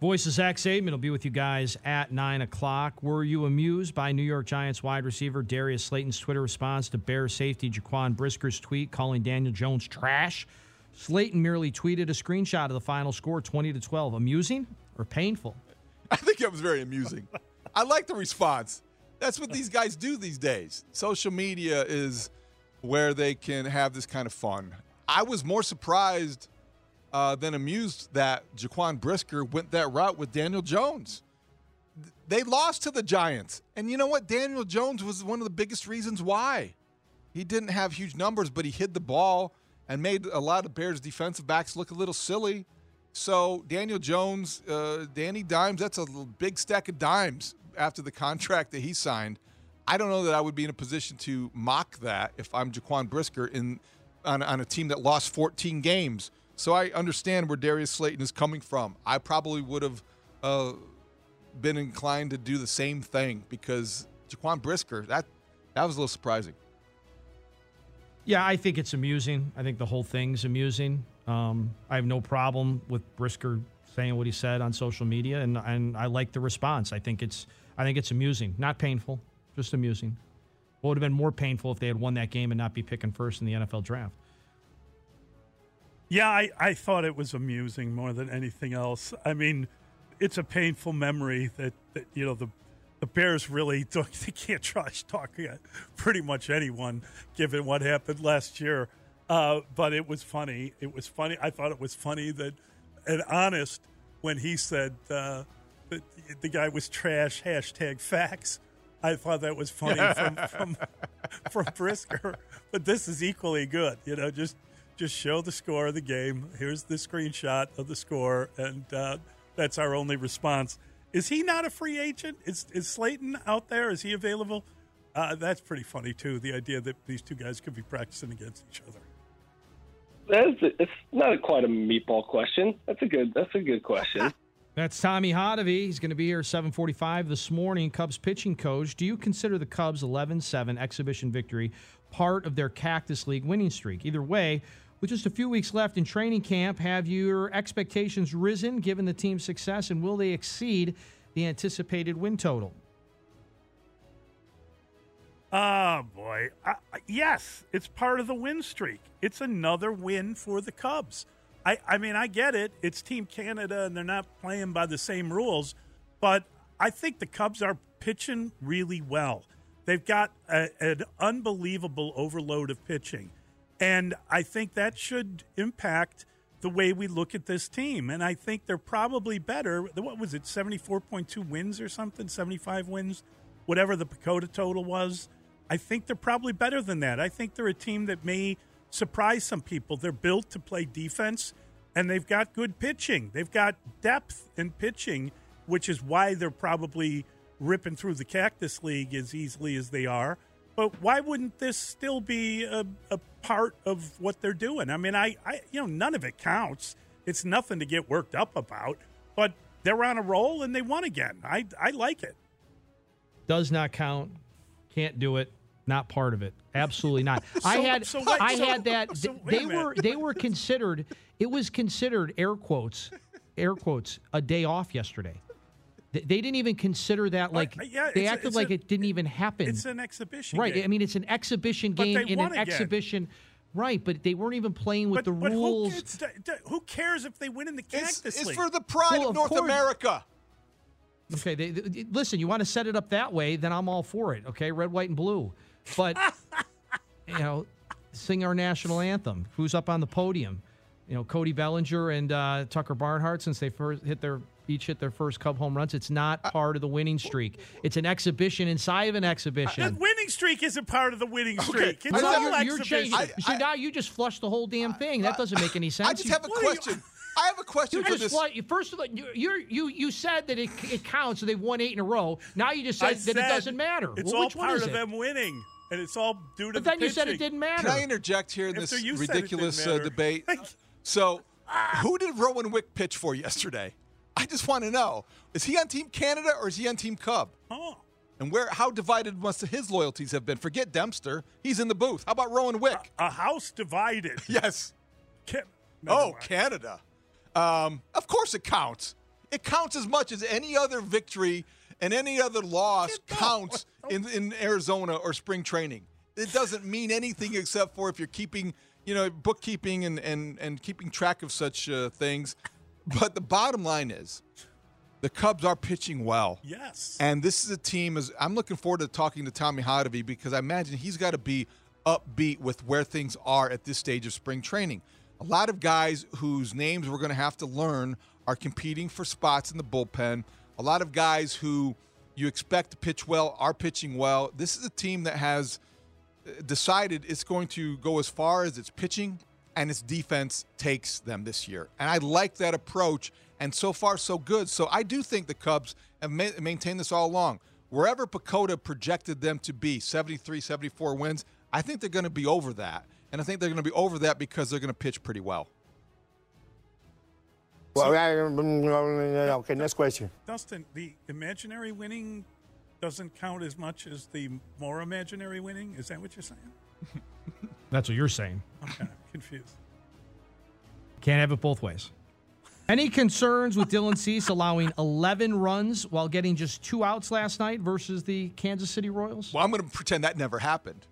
Voice of Zach Zaidman will be with you guys at 9 o'clock. Were you amused by New York Giants wide receiver Darius Slayton's Twitter response to Bear safety Jaquan Brisker's tweet calling Daniel Jones trash? Slayton merely tweeted a screenshot of the final score 20 to 12. Amusing or painful? I think it was very amusing. I like the response. That's what these guys do these days. Social media is where they can have this kind of fun. I was more surprised uh, than amused that Jaquan Brisker went that route with Daniel Jones. They lost to the Giants. And you know what? Daniel Jones was one of the biggest reasons why. He didn't have huge numbers, but he hid the ball and made a lot of Bears defensive backs look a little silly. So Daniel Jones, uh, Danny Dimes, that's a big stack of dimes after the contract that he signed. I don't know that I would be in a position to mock that if I'm Jaquan Brisker in on, on a team that lost 14 games. So I understand where Darius Slayton is coming from. I probably would have uh, been inclined to do the same thing because Jaquan Brisker, that that was a little surprising. Yeah, I think it's amusing. I think the whole thing's amusing. Um, I have no problem with Brisker saying what he said on social media, and and I like the response. I think it's I think it's amusing, not painful, just amusing. What would have been more painful if they had won that game and not be picking first in the NFL draft? Yeah, I, I thought it was amusing more than anything else. I mean, it's a painful memory that, that you know the the Bears really don't, they can't trash talk pretty much anyone given what happened last year. Uh, but it was funny. It was funny. I thought it was funny that and honest when he said uh, that the guy was trash. Hashtag facts. I thought that was funny from from from Brisker. But this is equally good. You know, just just show the score of the game. Here's the screenshot of the score, and uh, that's our only response. Is he not a free agent? Is is Slayton out there? Is he available? Uh, that's pretty funny too. The idea that these two guys could be practicing against each other. That's it's not quite a meatball question. That's a good. That's a good question. That's Tommy Hotovy. He's going to be here 7:45 this morning. Cubs pitching coach. Do you consider the Cubs 11-7 exhibition victory part of their Cactus League winning streak? Either way, with just a few weeks left in training camp, have your expectations risen given the team's success, and will they exceed the anticipated win total? Oh boy, yes, it's part of the win streak. It's another win for the Cubs. I, I mean, I get it. It's Team Canada, and they're not playing by the same rules, but I think the Cubs are pitching really well. They've got a, an unbelievable overload of pitching, and I think that should impact the way we look at this team. And I think they're probably better. What was it, seventy four point two wins or something, seventy five wins, whatever the PECOTA total was. I think they're probably better than that. I think they're a team that may surprise some people. They're built to play defense, and they've got good pitching. They've got depth in pitching, which is why they're probably ripping through the Cactus League as easily as they are. But why wouldn't this still be a, a part of what they're doing? I mean, I, I, you know, none of it counts. It's nothing to get worked up about. But they're on a roll and they won again. I, I like it. Does not count. Can't do it not part of it. Absolutely not. so, I had so what, I so, had that they were they were considered it was considered air quotes air quotes a day off yesterday. They, they didn't even consider that like uh, yeah, they acted a, like a, it didn't even happen. It's an exhibition right. Game. I mean it's an exhibition game in an again. exhibition Right, but they weren't even playing with but, the but rules. Who, who, cares if they win in the Cactus it's, League? It's for the pride well, of, of North course. America. Okay, they, they, listen. You want to set it up that way, then I'm all for it. Okay, red, white, and blue. But you know, sing our national anthem. Who's up on the podium? You know, Cody Bellinger and uh, Tucker Barnhart, since they first hit their each hit their first Cub home runs. It's not uh, part of the winning streak. It's an exhibition inside of an exhibition. The winning streak isn't part of the winning streak. Okay. It's all you're, you're exhibition. I, I, so now you just flushed the whole damn thing. That doesn't make any sense. I just have a question. I have a question you for just this. first of all, you you you said that it, it counts. So they've won eight in a row. Now you just said, said that it doesn't matter. It's well, all part of them winning and it's all due to. But the then you said it didn't matter. Can I interject here in After this you said it ridiculous uh, matter. debate? So, ah. who did Rowan Wick pitch for yesterday? I just want to know: is he on Team Canada or is he on Team Cub? Oh. And where? How divided must his loyalties have been? Forget Dempster; he's in the booth. How about Rowan Wick? A, a house divided. yes. Can- oh, Canada. Um, of course, it counts. It counts as much as any other victory and any other loss counts in, in Arizona or spring training. It doesn't mean anything except for if you're keeping, you know, bookkeeping and, and, and keeping track of such uh, things. But the bottom line is the Cubs are pitching well. Yes. And this is a team is I'm looking forward to talking to Tommy Hotovy because I imagine he's got to be upbeat with where things are at this stage of spring training. A lot of guys whose names we're going to have to learn are competing for spots in the bullpen. A lot of guys who you expect to pitch well are pitching well. This is a team that has uh, decided it's going to go as far as its pitching and its defense takes them this year. And I like that approach. And so far, so good. So I do think the Cubs have ma- maintained this all along. Wherever PECOTA projected them to be, 73, 74 wins, I think they're going to be over that. And I think they're going to be over that because they're going to pitch pretty well. Well, okay, next question. Dustin, the imaginary winning doesn't count as much as the more imaginary winning. Is that what you're saying? That's what you're saying. I'm kind of confused. Can't have it both ways. Any concerns with Dylan Cease allowing 11 runs while getting just two outs last night versus the Kansas City Royals? Well, I'm going to pretend that never happened.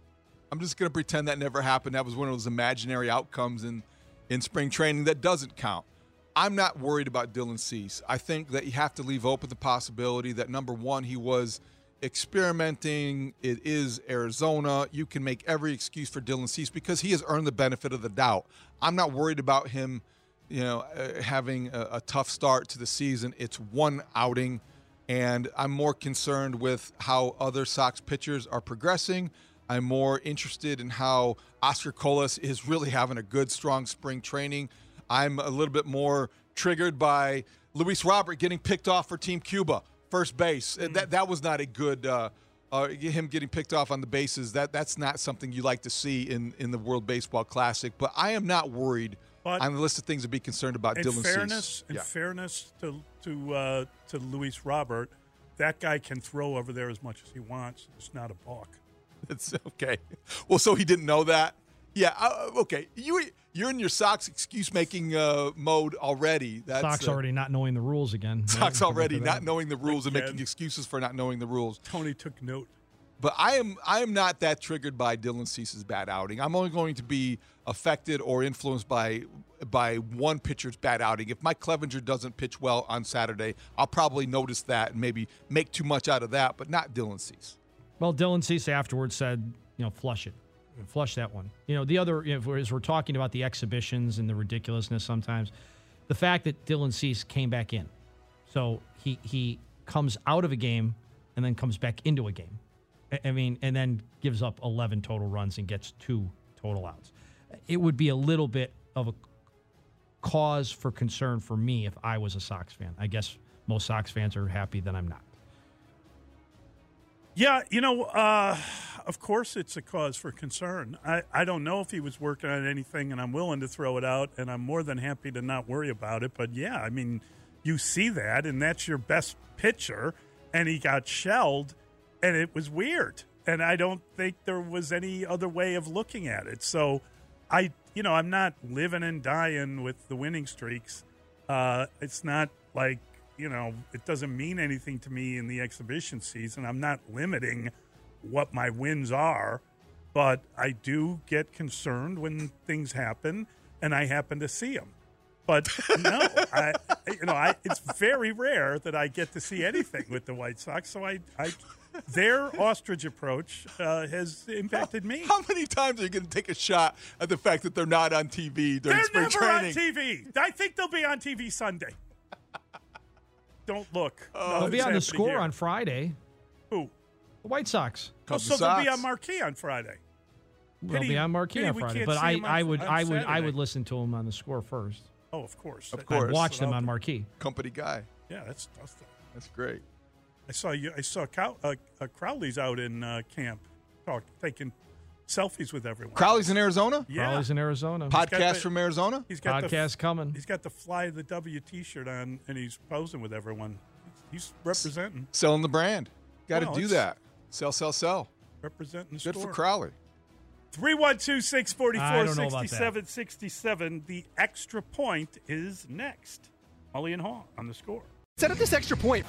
I'm just going to pretend that never happened. That was one of those imaginary outcomes in, in spring training that doesn't count. I'm not worried about Dylan Cease. I think that you have to leave open the possibility that number one, he was experimenting. It is Arizona. You can make every excuse for Dylan Cease because he has earned the benefit of the doubt. I'm not worried about him, you know, uh, having a, a tough start to the season. It's one outing, and I'm more concerned with how other Sox pitchers are progressing. I'm more interested in how Oscar Colas is really having a good, strong spring training. I'm a little bit more triggered by Luis Robert getting picked off for Team Cuba, first base. Mm. That that was not a good. Uh, uh, him getting picked off on the bases that that's not something you like to see in in the World Baseball Classic. But I am not worried but on the list of things to be concerned about. In Dylan fairness, Cease. in yeah. fairness to to uh, to Luis Robert, that guy can throw over there as much as he wants. It's not a balk. It's okay. Well, so he didn't know that. Yeah. Uh, okay. You you're in your Sox excuse making uh, mode already. That's, Sox uh, already not knowing the rules again. Sox already not knowing the rules again. and making excuses for not knowing the rules. Tony took note. But I am I am not that triggered by Dylan Cease's bad outing. I'm only going to be affected or influenced by by one pitcher's bad outing. If Mike Clevinger doesn't pitch well on Saturday, I'll probably notice that and maybe make too much out of that, but not Dylan Cease. Well, Dylan Cease afterwards said, you know, flush it flush that one. You know, the other, you know, as we're talking about the exhibitions and the ridiculousness sometimes, the fact that Dylan Cease came back in. So he he comes out of a game and then comes back into a game. I mean, and then gives up 11 total runs and gets two total outs. It would be a little bit of a cause for concern for me if I was a Sox fan. I guess most Sox fans are happy that I'm not. Yeah, you know, uh, of course it's a cause for concern. I, I don't know if he was working on anything, and I'm willing to throw it out, and I'm more than happy to not worry about it. But yeah, I mean, you see that, and that's your best pitcher, and he got shelled, and it was weird. And I don't think there was any other way of looking at it. So I, you know, I'm not living and dying with the winning streaks. Uh, it's not like you know, it doesn't mean anything to me in the exhibition season. I'm not limiting what my wins are, but I do get concerned when things happen and I happen to see them. But no, I, you know, I, it's very rare that I get to see anything with the White Sox. So I, I their ostrich approach uh, has impacted me. How many times are you going to take a shot at the fact that they're not on TV during they're spring never on TV. I think they'll be on TV Sunday don't look. Oh, they'll be on the score here. on Friday. Who? The White Sox. Oh, so they'll be on Marquee on Friday. They'll be on Marquee on Friday, but I, I would I would I would listen to them on the score first. Oh, of course, of course. I'd watch them on Marquee. Company guy. Yeah, that's that's, that's great. I saw you. I saw Cow, uh, uh, Crowley's out in uh, camp, talk, taking selfies with everyone. Crowley's in Arizona. Yeah. Crowley's in Arizona. Podcast the, from Arizona. He's got podcast the, coming. He's got the fly the W T-shirt on, and he's posing with everyone. He's representing, selling the brand. Got to well, do that. Sell, sell, sell. Representing the Good store. for Crowley. 312 644 6767. The extra point is next. Mully and Haugh on the score. Set up this extra point.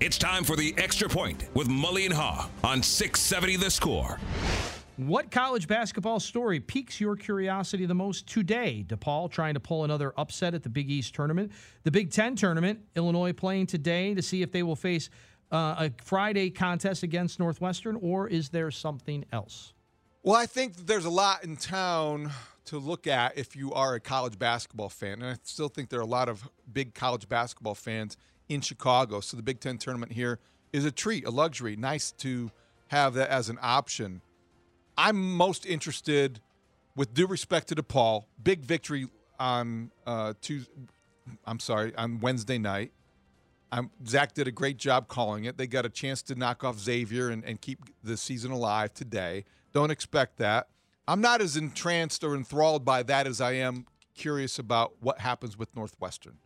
It's time for the extra point with Mully and Haugh on 670 The Score. What college basketball story piques your curiosity the most today? DePaul trying to pull another upset at the Big East tournament. The Big Ten tournament, Illinois playing today to see if they will face uh, a Friday contest against Northwestern, or is there something else? Well, I think there's a lot in town to look at if you are a college basketball fan. And I still think there are a lot of big college basketball fans in Chicago. So the Big Ten tournament here is a treat, a luxury. Nice to have that as an option. I'm most interested, with due respect to DePaul, big victory on uh, Tuesday. I'm sorry, on Wednesday night. I'm, Zach did a great job calling it. They got a chance to knock off Xavier and, and keep the season alive today. Don't expect that. I'm not as entranced or enthralled by that as I am curious about what happens with Northwestern.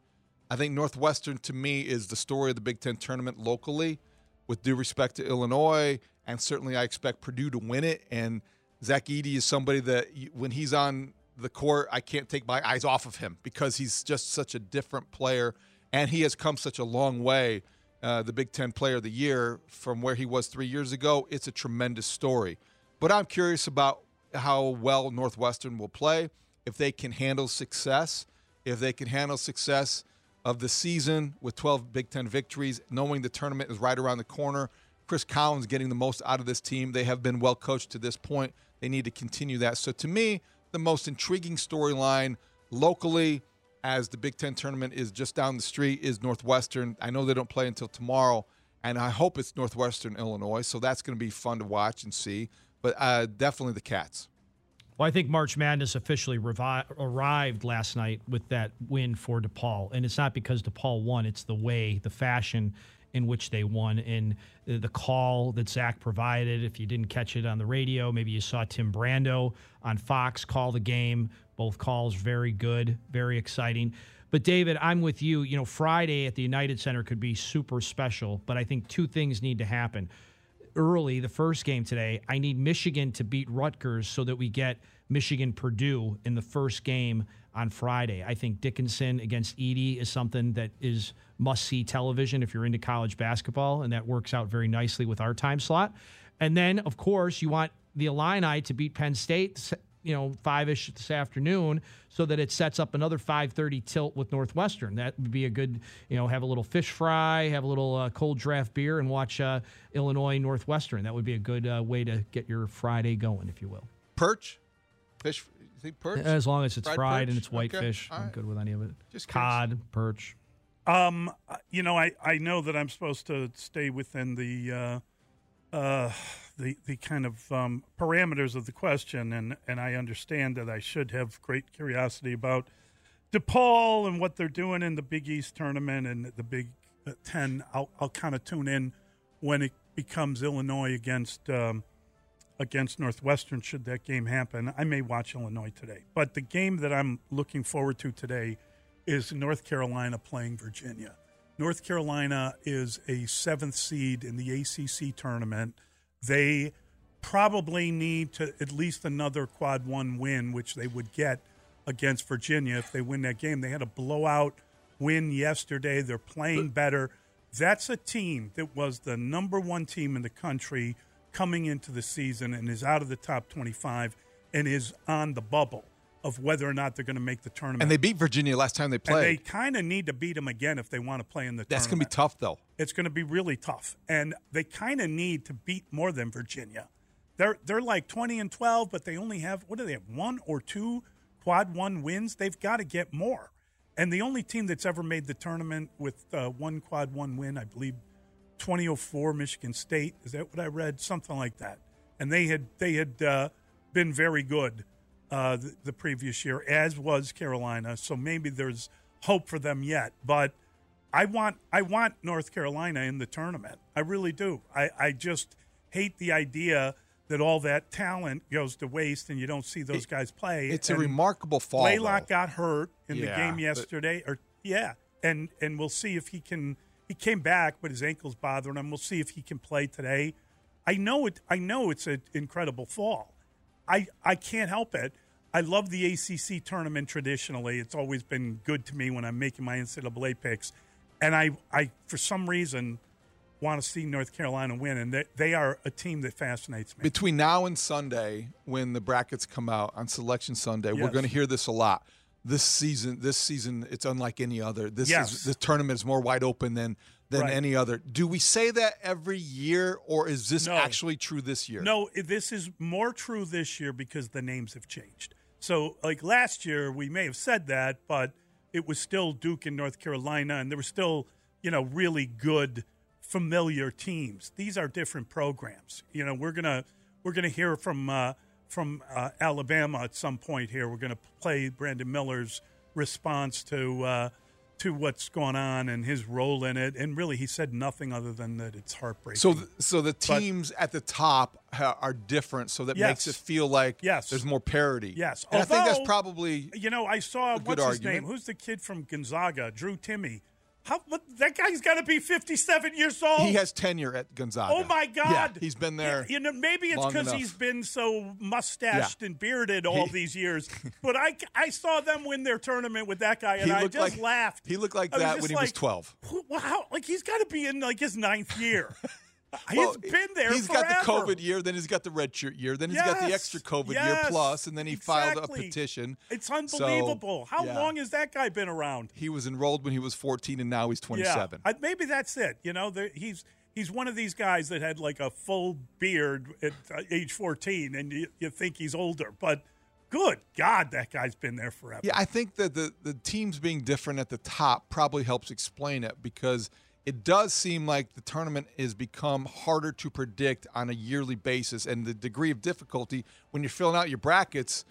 I think Northwestern, to me, is the story of the Big Ten tournament locally, with due respect to Illinois and certainly I expect Purdue to win it. And Zach Edey is somebody that when he's on the court, I can't take my eyes off of him because he's just such a different player, and he has come such a long way. Uh, the Big Ten Player of the Year from where he was three years ago. It's a tremendous story. But I'm curious about how well Northwestern will play, if they can handle success, if they can handle success of the season with 12 Big Ten victories, knowing the tournament is right around the corner. Chris Collins getting the most out of this team. They have been well coached to this point. They need to continue that. So to me, the most intriguing storyline locally as the Big Ten tournament is just down the street is Northwestern. I know they don't play until tomorrow, and I hope it's Northwestern Illinois. So that's going to be fun to watch and see. but uh, definitely the Cats. Well, I think March Madness officially revi- arrived last night with that win for DePaul. And it's not because DePaul won, it's the way, the fashion in which they won. And the call that Zach provided, if you didn't catch it on the radio, maybe you saw Tim Brando on Fox call the game. Both calls very good, very exciting. But David, I'm with you. You know, Friday at the United Center could be super special, but I think two things need to happen early, the first game today, I need Michigan to beat Rutgers so that we get Michigan Purdue in the first game on Friday. I think Dickinson against Edey is something that is must see television if you're into college basketball, and that works out very nicely with our time slot. And then, of course, you want the Illini to beat Penn State you know, five ish this afternoon, so that it sets up another 5:30 tilt with Northwestern. That would be a good, you know, have a little fish fry, have a little uh, cold draft beer, and watch uh, Illinois Northwestern. That would be a good uh, way to get your Friday going, if you will. Perch, fish. You think perch? As long as it's fried, fried and it's white okay. fish, All I'm right. good with any of it. Just cod, curious. perch. Um, you know, I, I know that I'm supposed to stay within the uh, uh, the the kind of um, parameters of the question, and and I understand that I should have great curiosity about DePaul and what they're doing in the Big East tournament and the Big uh, Ten. I'll I'll kind of tune in when it becomes Illinois against um, against Northwestern. Should that game happen, I may watch Illinois today. But the game that I'm looking forward to today is North Carolina playing Virginia. North Carolina is a seventh seed in the ACC tournament. They probably need to at least another quad one win, which they would get against Virginia if they win that game. They had a blowout win yesterday. They're playing better. That's a team that was the number one team in the country coming into the season and is out of the top 25 and is on the bubble of whether or not they're going to make the tournament. And they beat Virginia last time they played. And they kind of need to beat them again if they want to play in the tournament. That's going to be tough, though. It's going to be really tough. And they kind of need to beat more than Virginia. They're they're like 20 and 12, but they only have what do they have? One or two quad one wins. They've got to get more. And the only team that's ever made the tournament with uh, one quad one win, I believe, 2004 Michigan State. Is that what I read? Something like that. And they had they had uh, been very good uh, the, the, previous year, as was Carolina. So maybe there's hope for them yet. But I want I want North Carolina in the tournament. I really do. I, I just hate the idea that all that talent goes to waste and you don't see those guys play. It's and a remarkable fall. Blaylock got hurt in yeah, the game yesterday, or yeah, and and we'll see if he can. He came back, but his ankle's bothering him. We'll see if he can play today. I know it. I know it's an incredible fall. I I can't help it. I love the ACC tournament traditionally. It's always been good to me when I'm making my NCAA picks, and I I for some reason want to see North Carolina win, and they, they are a team that fascinates me. Between now and Sunday, when the brackets come out on Selection Sunday, Yes. we're going to hear this a lot. This season, this season, it's unlike any other. This Yes. is the tournament is more wide open than than Right. any other. Do we say that every year, or is this No. actually true this year? No, this is more true this year because the names have changed. So, like last year, we may have said that, but it was still Duke and North Carolina, and there were still, you know, really good, familiar teams. These are different programs. You know, we're gonna we're gonna hear from uh, from uh, Alabama at some point here. We're gonna play Brandon Miller's response to. Uh, to what's going on and his role in it, and really, he said nothing other than that it's heartbreaking. So, th- so the But- teams at the top ha- are different, so that makes it feel like Yes. there's more parity. Yes, and I think that's probably you know I saw what's his argument. name? Who's the kid from Gonzaga? Drew Timme. How what, that guy's got to be fifty-seven years old. he has tenure at Gonzaga. Oh my God! Yeah, he's been there. You know, maybe it's because he's been so mustached and bearded all He- these years. But I, I saw them win their tournament with that guy, and I just like- laughed. He looked like that when he was 12. "Who- Wow, like he's got to be in like his ninth year. Well, he's been there. He's got the. COVID year, then he's got the red shirt year, then he's got the extra COVID year plus, and then he filed a petition. It's So, unbelievable. How yeah. long has that guy been around? He was enrolled when he was 14, and now he's 27. Yeah, I, maybe that's it. You know, there, he's he's one of these guys that had like a full beard at uh, age 14, and you, you think he's older, but good God, that guy's been there forever. Yeah, I think that the, the teams being different at the top probably helps explain it because it does seem like the tournament has become harder to predict on a yearly basis, and the degree of difficulty when you're filling out your brackets.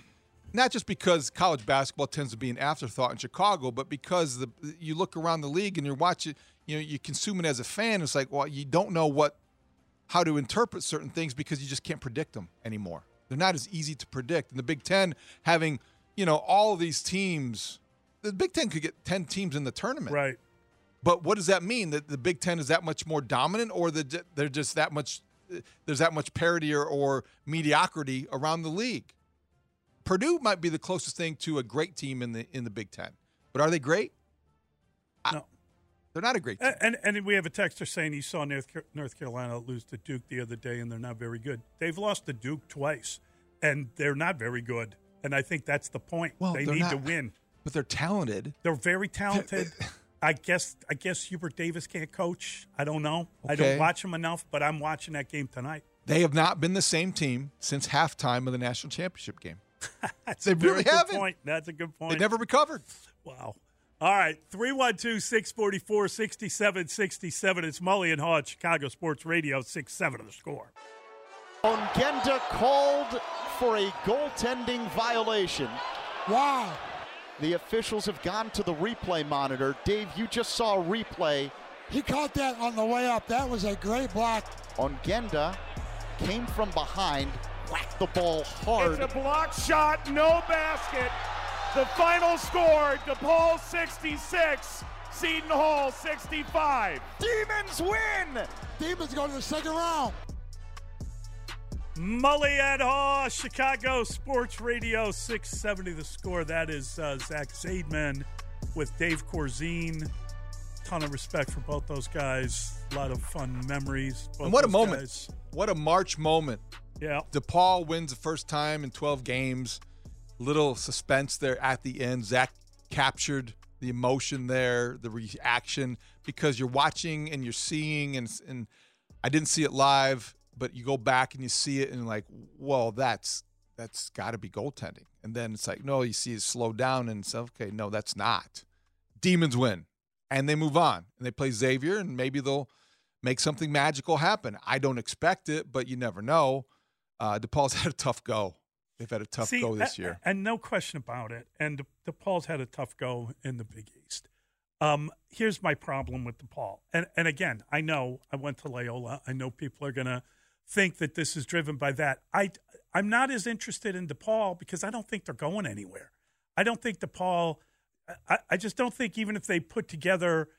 Not just because college basketball tends to be an afterthought in Chicago, but because the you look around the league and you're watching, you know, you consume it as a fan. It's like, well, you don't know what how to interpret certain things because you just can't predict them anymore. They're not as easy to predict. And the Big Ten having, you know, all these teams, the Big Ten could get 10 teams in the tournament. Right. But what does that mean? That the Big Ten is that much more dominant or that they're just that much, there's that much parity or, or mediocrity around the league? Purdue might be the closest thing to a great team in the in the Big Ten. But are they great? No. They're not a great team. And, and and we have a texter saying he saw North North Carolina lose to Duke the other day, and they're not very good. They've lost to Duke twice, and they're not very good. And I think that's the point. Well, they need not- to win. But they're talented. They're very talented. I guess I guess Hubert Davis can't coach. I don't know. I don't watch him enough, but I'm watching that game tonight. They have not been the same team since halftime of the national championship game. That's They a very really good haven't. Point. That's a good point. They never recovered. Wow. All right, 312 644 6767. It's Mully and Haugh at Chicago Sports Radio, 6 7 of the score. Ongenda called for a goaltending violation. Wow. The officials have gone to the replay monitor. Dave, you just saw a replay. He caught that on the way up. That was a great block. Ongenda, came from behind, whacked the ball hard. It's a block shot, no basket. The final score, DePaul 66, Seton Hall 65. Demons win. Demons go to the second round. Mully and Haugh, Chicago Sports Radio, 670 the score. That is uh, Zach Zaidman with Dave Corzine. Ton of respect for both those guys. A lot of fun memories. Both And what a moment. guys. What a March moment. Yeah. DePaul wins the first time in 12 games. Little suspense there at the end. Zach captured the emotion there, the reaction, because you're watching and you're seeing, and, and I didn't see it live, but you go back and you see it and like, well, that's that's got to be goaltending. And then it's like, no, you see it slow down and it's okay, no, that's not. Demons win and they move on and they play Xavier and maybe they'll make something magical happen. I don't expect it, but you never know. Uh, DePaul's had a tough go. They've had a tough See, go this year. And no question about it. And DePaul's had a tough go in the Big East. Um, here's my problem with DePaul. And, and again, I know I went to Loyola. I know people are going to think that this is driven by that. I, I'm not as interested in DePaul because I don't think they're going anywhere. I don't think DePaul, I, I just don't think even if they put together,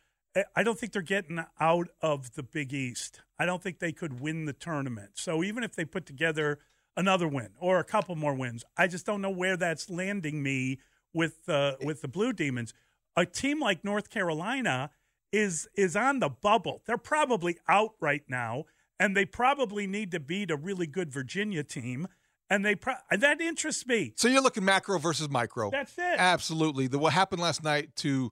I- don't think they're getting out of the Big East. I don't think they could win the tournament. So even if they put together another win or a couple more wins, I just don't know where that's landing me with uh, with the Blue Demons. A team like North Carolina is is on the bubble. They're probably out right now, and they probably need to beat a really good Virginia team. And they pro- and that interests me. So you're looking macro versus micro. That's it. Absolutely. The what happened last night to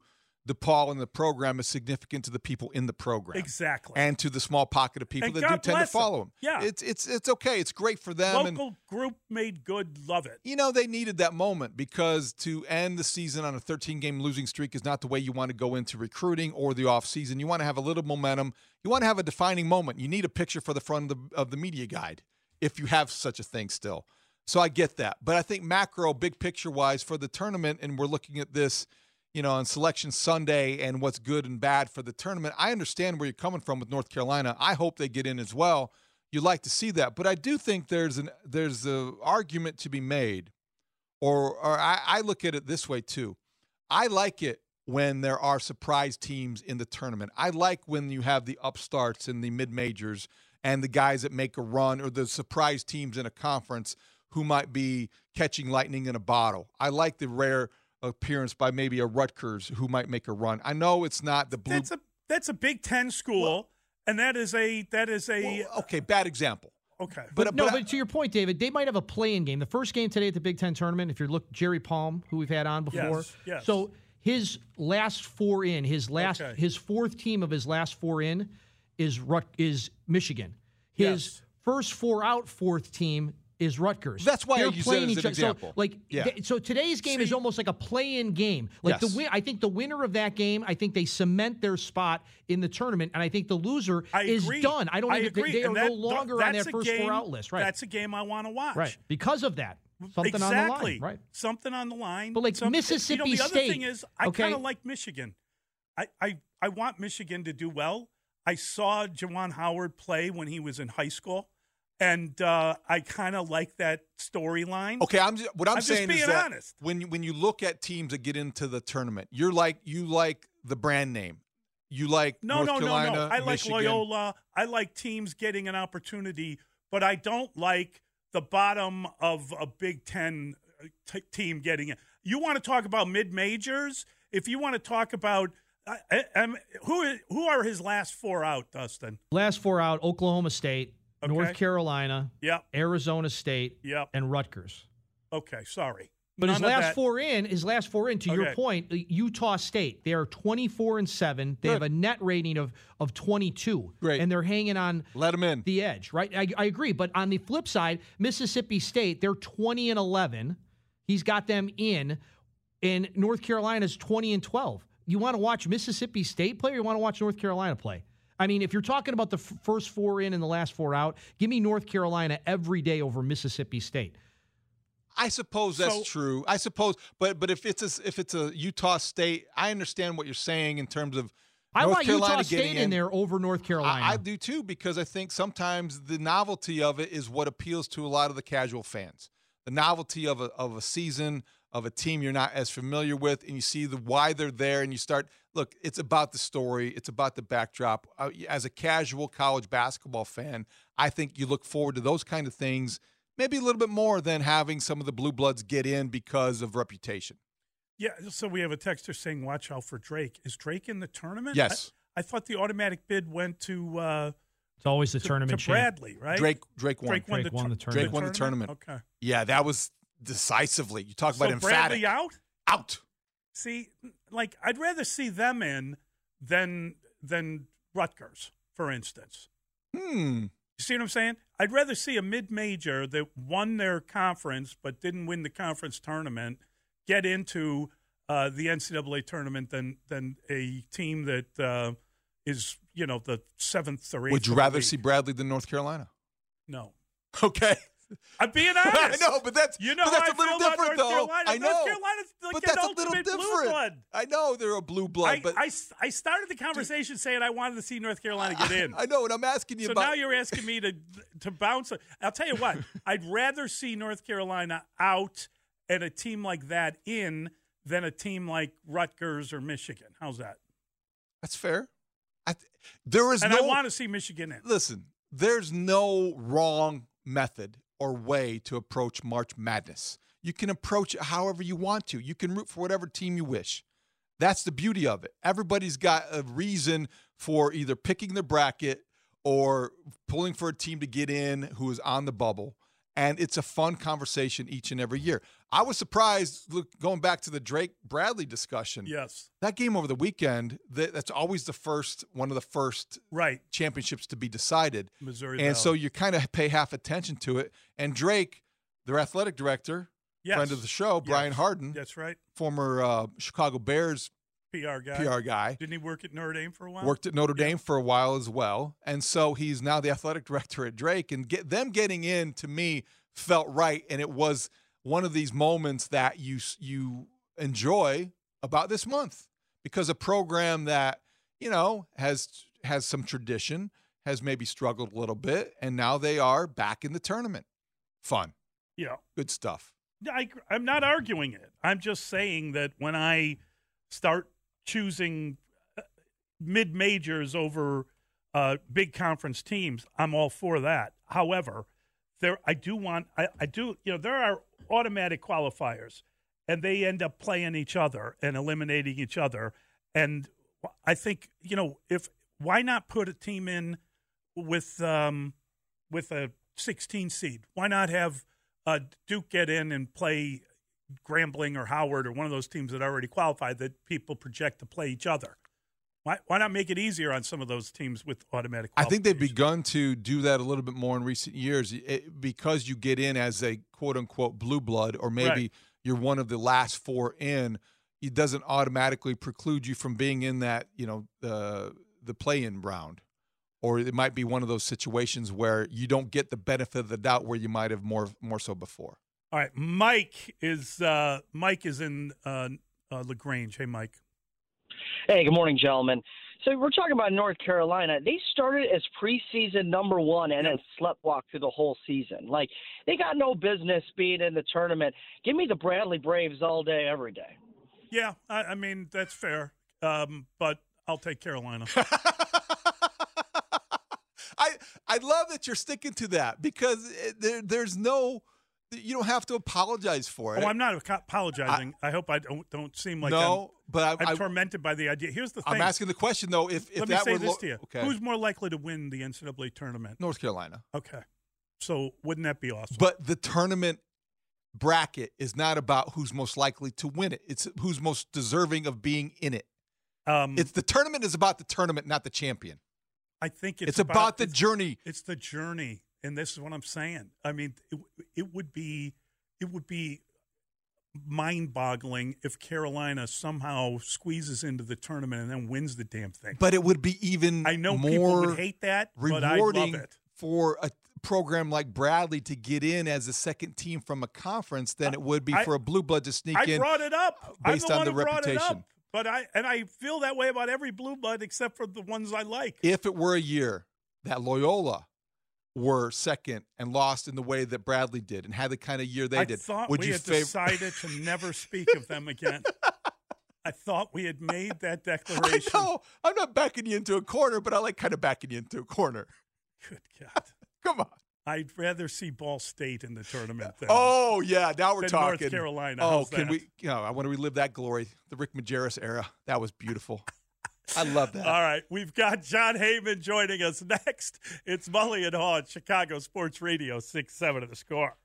DePaul and the program is significant to the people in the program. Exactly. And to the small pocket of people And that God do tend to follow them. Yeah. It's it's it's okay. It's great for them. and- Local group made good. Love it. you know, they needed that moment because to end the season on a 13 game losing streak is not the way you want to go into recruiting or the offseason. You want to have a little momentum. You want to have a defining moment. You need a picture for the front of the, of the media guide if you have such a thing still. So I get that. But I think macro, big picture wise for the tournament, and we're looking at this, you know, on Selection Sunday and what's good and bad for the tournament. I understand where you're coming from with North Carolina. I hope they get in as well. You'd like to see that, but I do think there's an there's a argument to be made, or or I, I look at it this way too. I like it when there are surprise teams in the tournament. I like when you have the upstarts and the mid majors and the guys that make a run or the surprise teams in a conference who might be catching lightning in a bottle. I like the rare appearance by maybe a Rutgers who might make a run. I know it's not the blue. That's a that's a Big Ten school, and that is a that is a okay bad example. Okay, But, no, but to your point, David, they might have a play-in game. The first game today at the Big Ten tournament. If you look, Jerry Palm, who we've had on before. Yes, yes. So his last four in, his last, Okay. his fourth team of his last four in is Rut, is Michigan. His Yes. first four out, fourth team is Rutgers. That's why I They're use playing each other. So, like, Yeah. th- so today's game is almost like a play-in game. Like Yes. the win, I think the winner of that game, I think they cement their spot in the tournament, and I think the loser I is agree. done. I don't I even. they- agree. They, are and no that- longer on that's that a first game, four out list. Right. That's a game I want to watch. right. Because of that. Something exactly. on the line. Right. Something on the line. But, like, Something- Mississippi you know, the State, other thing is, I okay? kind of like Michigan. I, I I want Michigan to do well. I saw Juwan Howard play when he was in high school, and uh, I kind of like that storyline. Okay, I'm just, what I'm, I'm just saying being is that honest. when you, when you look at teams that get into the tournament, you're like you like the brand name. You like No, North no, Carolina, no, no. I like Michigan. Loyola. I like teams getting an opportunity, but I don't like the bottom of a Big Ten uh, t- team getting it. You want to talk about mid majors? If you want to talk about I, I, I'm- who is- who are his last four out, Dustin? Last four out: Oklahoma State, North Carolina, Yep. Arizona State, Yep. and Rutgers. Okay, sorry. But his None of last that- four in, his last four in, to your point, uh, Utah State, they are 24 and 7. They Good. have a net rating of of 22. Great. And they're hanging on Let them in. the edge, right? I, I agree. But on the flip side, Mississippi State, they're 20 and 11. He's got them in. And North Carolina's 20 and 12. You want to watch Mississippi State play or you want to watch North Carolina play? I mean, if you're talking about the f- first four in and the last four out, give me North Carolina every day over Mississippi State. I suppose that's So- true. I suppose, but but if it's a, if it's a Utah State, I understand what you're saying in terms of I North want Carolina Utah State getting in there over North Carolina. I, I do too because I think sometimes the novelty of it is what appeals to a lot of the casual fans. The novelty of a of a season of a team you're not as familiar with, and you see the why they're there, and you start look. It's about the story. It's about the backdrop. Uh, as a casual college basketball fan, I think you look forward to those kind of things. Maybe a little bit more than having some of the blue bloods get in because of reputation. Yeah, so we have a texter saying, "Watch out for Drake." Is Drake in the tournament? Yes. I, I thought the automatic bid went to uh, it's always the to, tournament to. Bradley, right? Drake Drake won. Drake won, Drake the, won the tournament. Drake won the tournament. Okay. Yeah, that was decisively. You talk about so emphatic. Bradley out. Out. See, like I'd rather see them in than than Rutgers, for instance. Hmm. You see what I'm saying? I'd rather see a mid-major that won their conference but didn't win the conference tournament get into uh, the NCAA tournament than than a team that uh, is you know the seventh or eighth. Would you rather league. see Bradley than North Carolina? No, Okay. I'm being honest. I know, but that's you know that's a I little different, though. Carolina. I know, North Carolina's like but that's a little different. blood. I know they're a blue blood, I, but I, I started the conversation saying I wanted to see North Carolina get in. I know, and I'm asking you so about. now you're asking me to to bounce. I'll tell you what. I'd rather see North Carolina out and a team like that in than a team like Rutgers or Michigan. How's that? that's fair. I th- there is and no. I want to see Michigan in. listen, there's no wrong method or way to approach March Madness. You can approach it however you want to. You can root for whatever team you wish. That's the beauty of it. Everybody's got a reason for either picking the bracket or pulling for a team to get in who is on the bubble. And it's a fun conversation each and every year. I was surprised, look, going back to the Drake Bradley discussion. Yes. That game over the weekend, that, that's always the first, one of the first Right. championships to be decided. Missouri And so you kind of pay half attention to it. And Drake, their athletic director, Yes. friend of the show, Brian Yes. Hardin, That's right. former uh, Chicago Bears PR guy. PR guy, Didn't he work at Notre Dame for a while? worked at Notre Dame for a while as well. And so he's now the athletic director at Drake. And get them getting in to me felt right. And it was one of these moments that you you enjoy about this month because a program that you know has has some tradition has maybe struggled a little bit and now they are back in the tournament fun Yeah. good stuff I, I'm not arguing it. I'm just saying that when I start choosing mid majors over uh, big conference teams, I'm all for that. However, there I do want I, I do you know there are automatic qualifiers, and they end up playing each other and eliminating each other. And I think you know if why not put a team in with um, with a 16 seed? Why not have uh, Duke get in and play Grambling or Howard or one of those teams that already qualified that people project to play each other? Why, why not make it easier on some of those teams with automatic? I think they've begun to do that a little bit more in recent years it, because you get in as a quote unquote blue blood, or maybe Right. you're one of the last four in. It doesn't automatically preclude you from being in that, you know, the the play in round, or it might be one of those situations where you don't get the benefit of the doubt where you might have more more so before. All right, Mike is uh, Mike is in uh, uh, Lagrange. Hey, Mike. Hey, good morning, gentlemen. So we're talking about North Carolina. They started as preseason number one and then sleptwalk through the whole season. Like they got no business being in the tournament. Give me the Bradley Braves all day, every day. Yeah, I, I mean that's fair, um, but I'll take Carolina. I I love that you're sticking to that because there, there's no you don't have to apologize for it. Oh, I'm not apologizing. I, hope I don't don't seem like No, I'm, but I- I'm I- tormented by the idea. Here's the thing. I'm asking the question though. If if Let me say this lo- to you: okay, Who's more likely to win the NCAA tournament? North Carolina. Okay, so wouldn't that be awesome? But the tournament bracket is not about who's most likely to win it. It's who's most deserving of being in it. Um, it's the tournament is about the tournament, not the champion. I think it's, It's about the it's- journey. It's the journey, and this is what I'm saying. I mean, it, it would be it would be mind-boggling if Carolina somehow squeezes into the tournament and then wins the damn thing. But it would be even I know more people would hate that, but I love rewarding it. for a program like Bradley to get in as a second team from a conference than it would be I- for a blue blood to sneak I in. brought it up based I'm on the, the brought it reputation. up. But I and I feel that way about every blue blood except for the ones I like. If it were a year that Loyola were second and lost in the way that Bradley did and had the kind of year they did. I did, thought would we you had favor? decided to never speak of them again. I thought we had made that declaration. No, I'm not backing you into a corner, but I like kind of backing you into a corner. Good God. Come on. I'd rather see Ball State in the tournament than Oh yeah, now we're talking. North Carolina. Oh, How's can that? we? You know, I want to relive that glory, the Rick Majerus era. That was beautiful. I love that. All right, we've got Jon Heyman joining us next. It's Mully and Haugh at Chicago Sports Radio, 6 7 of the score.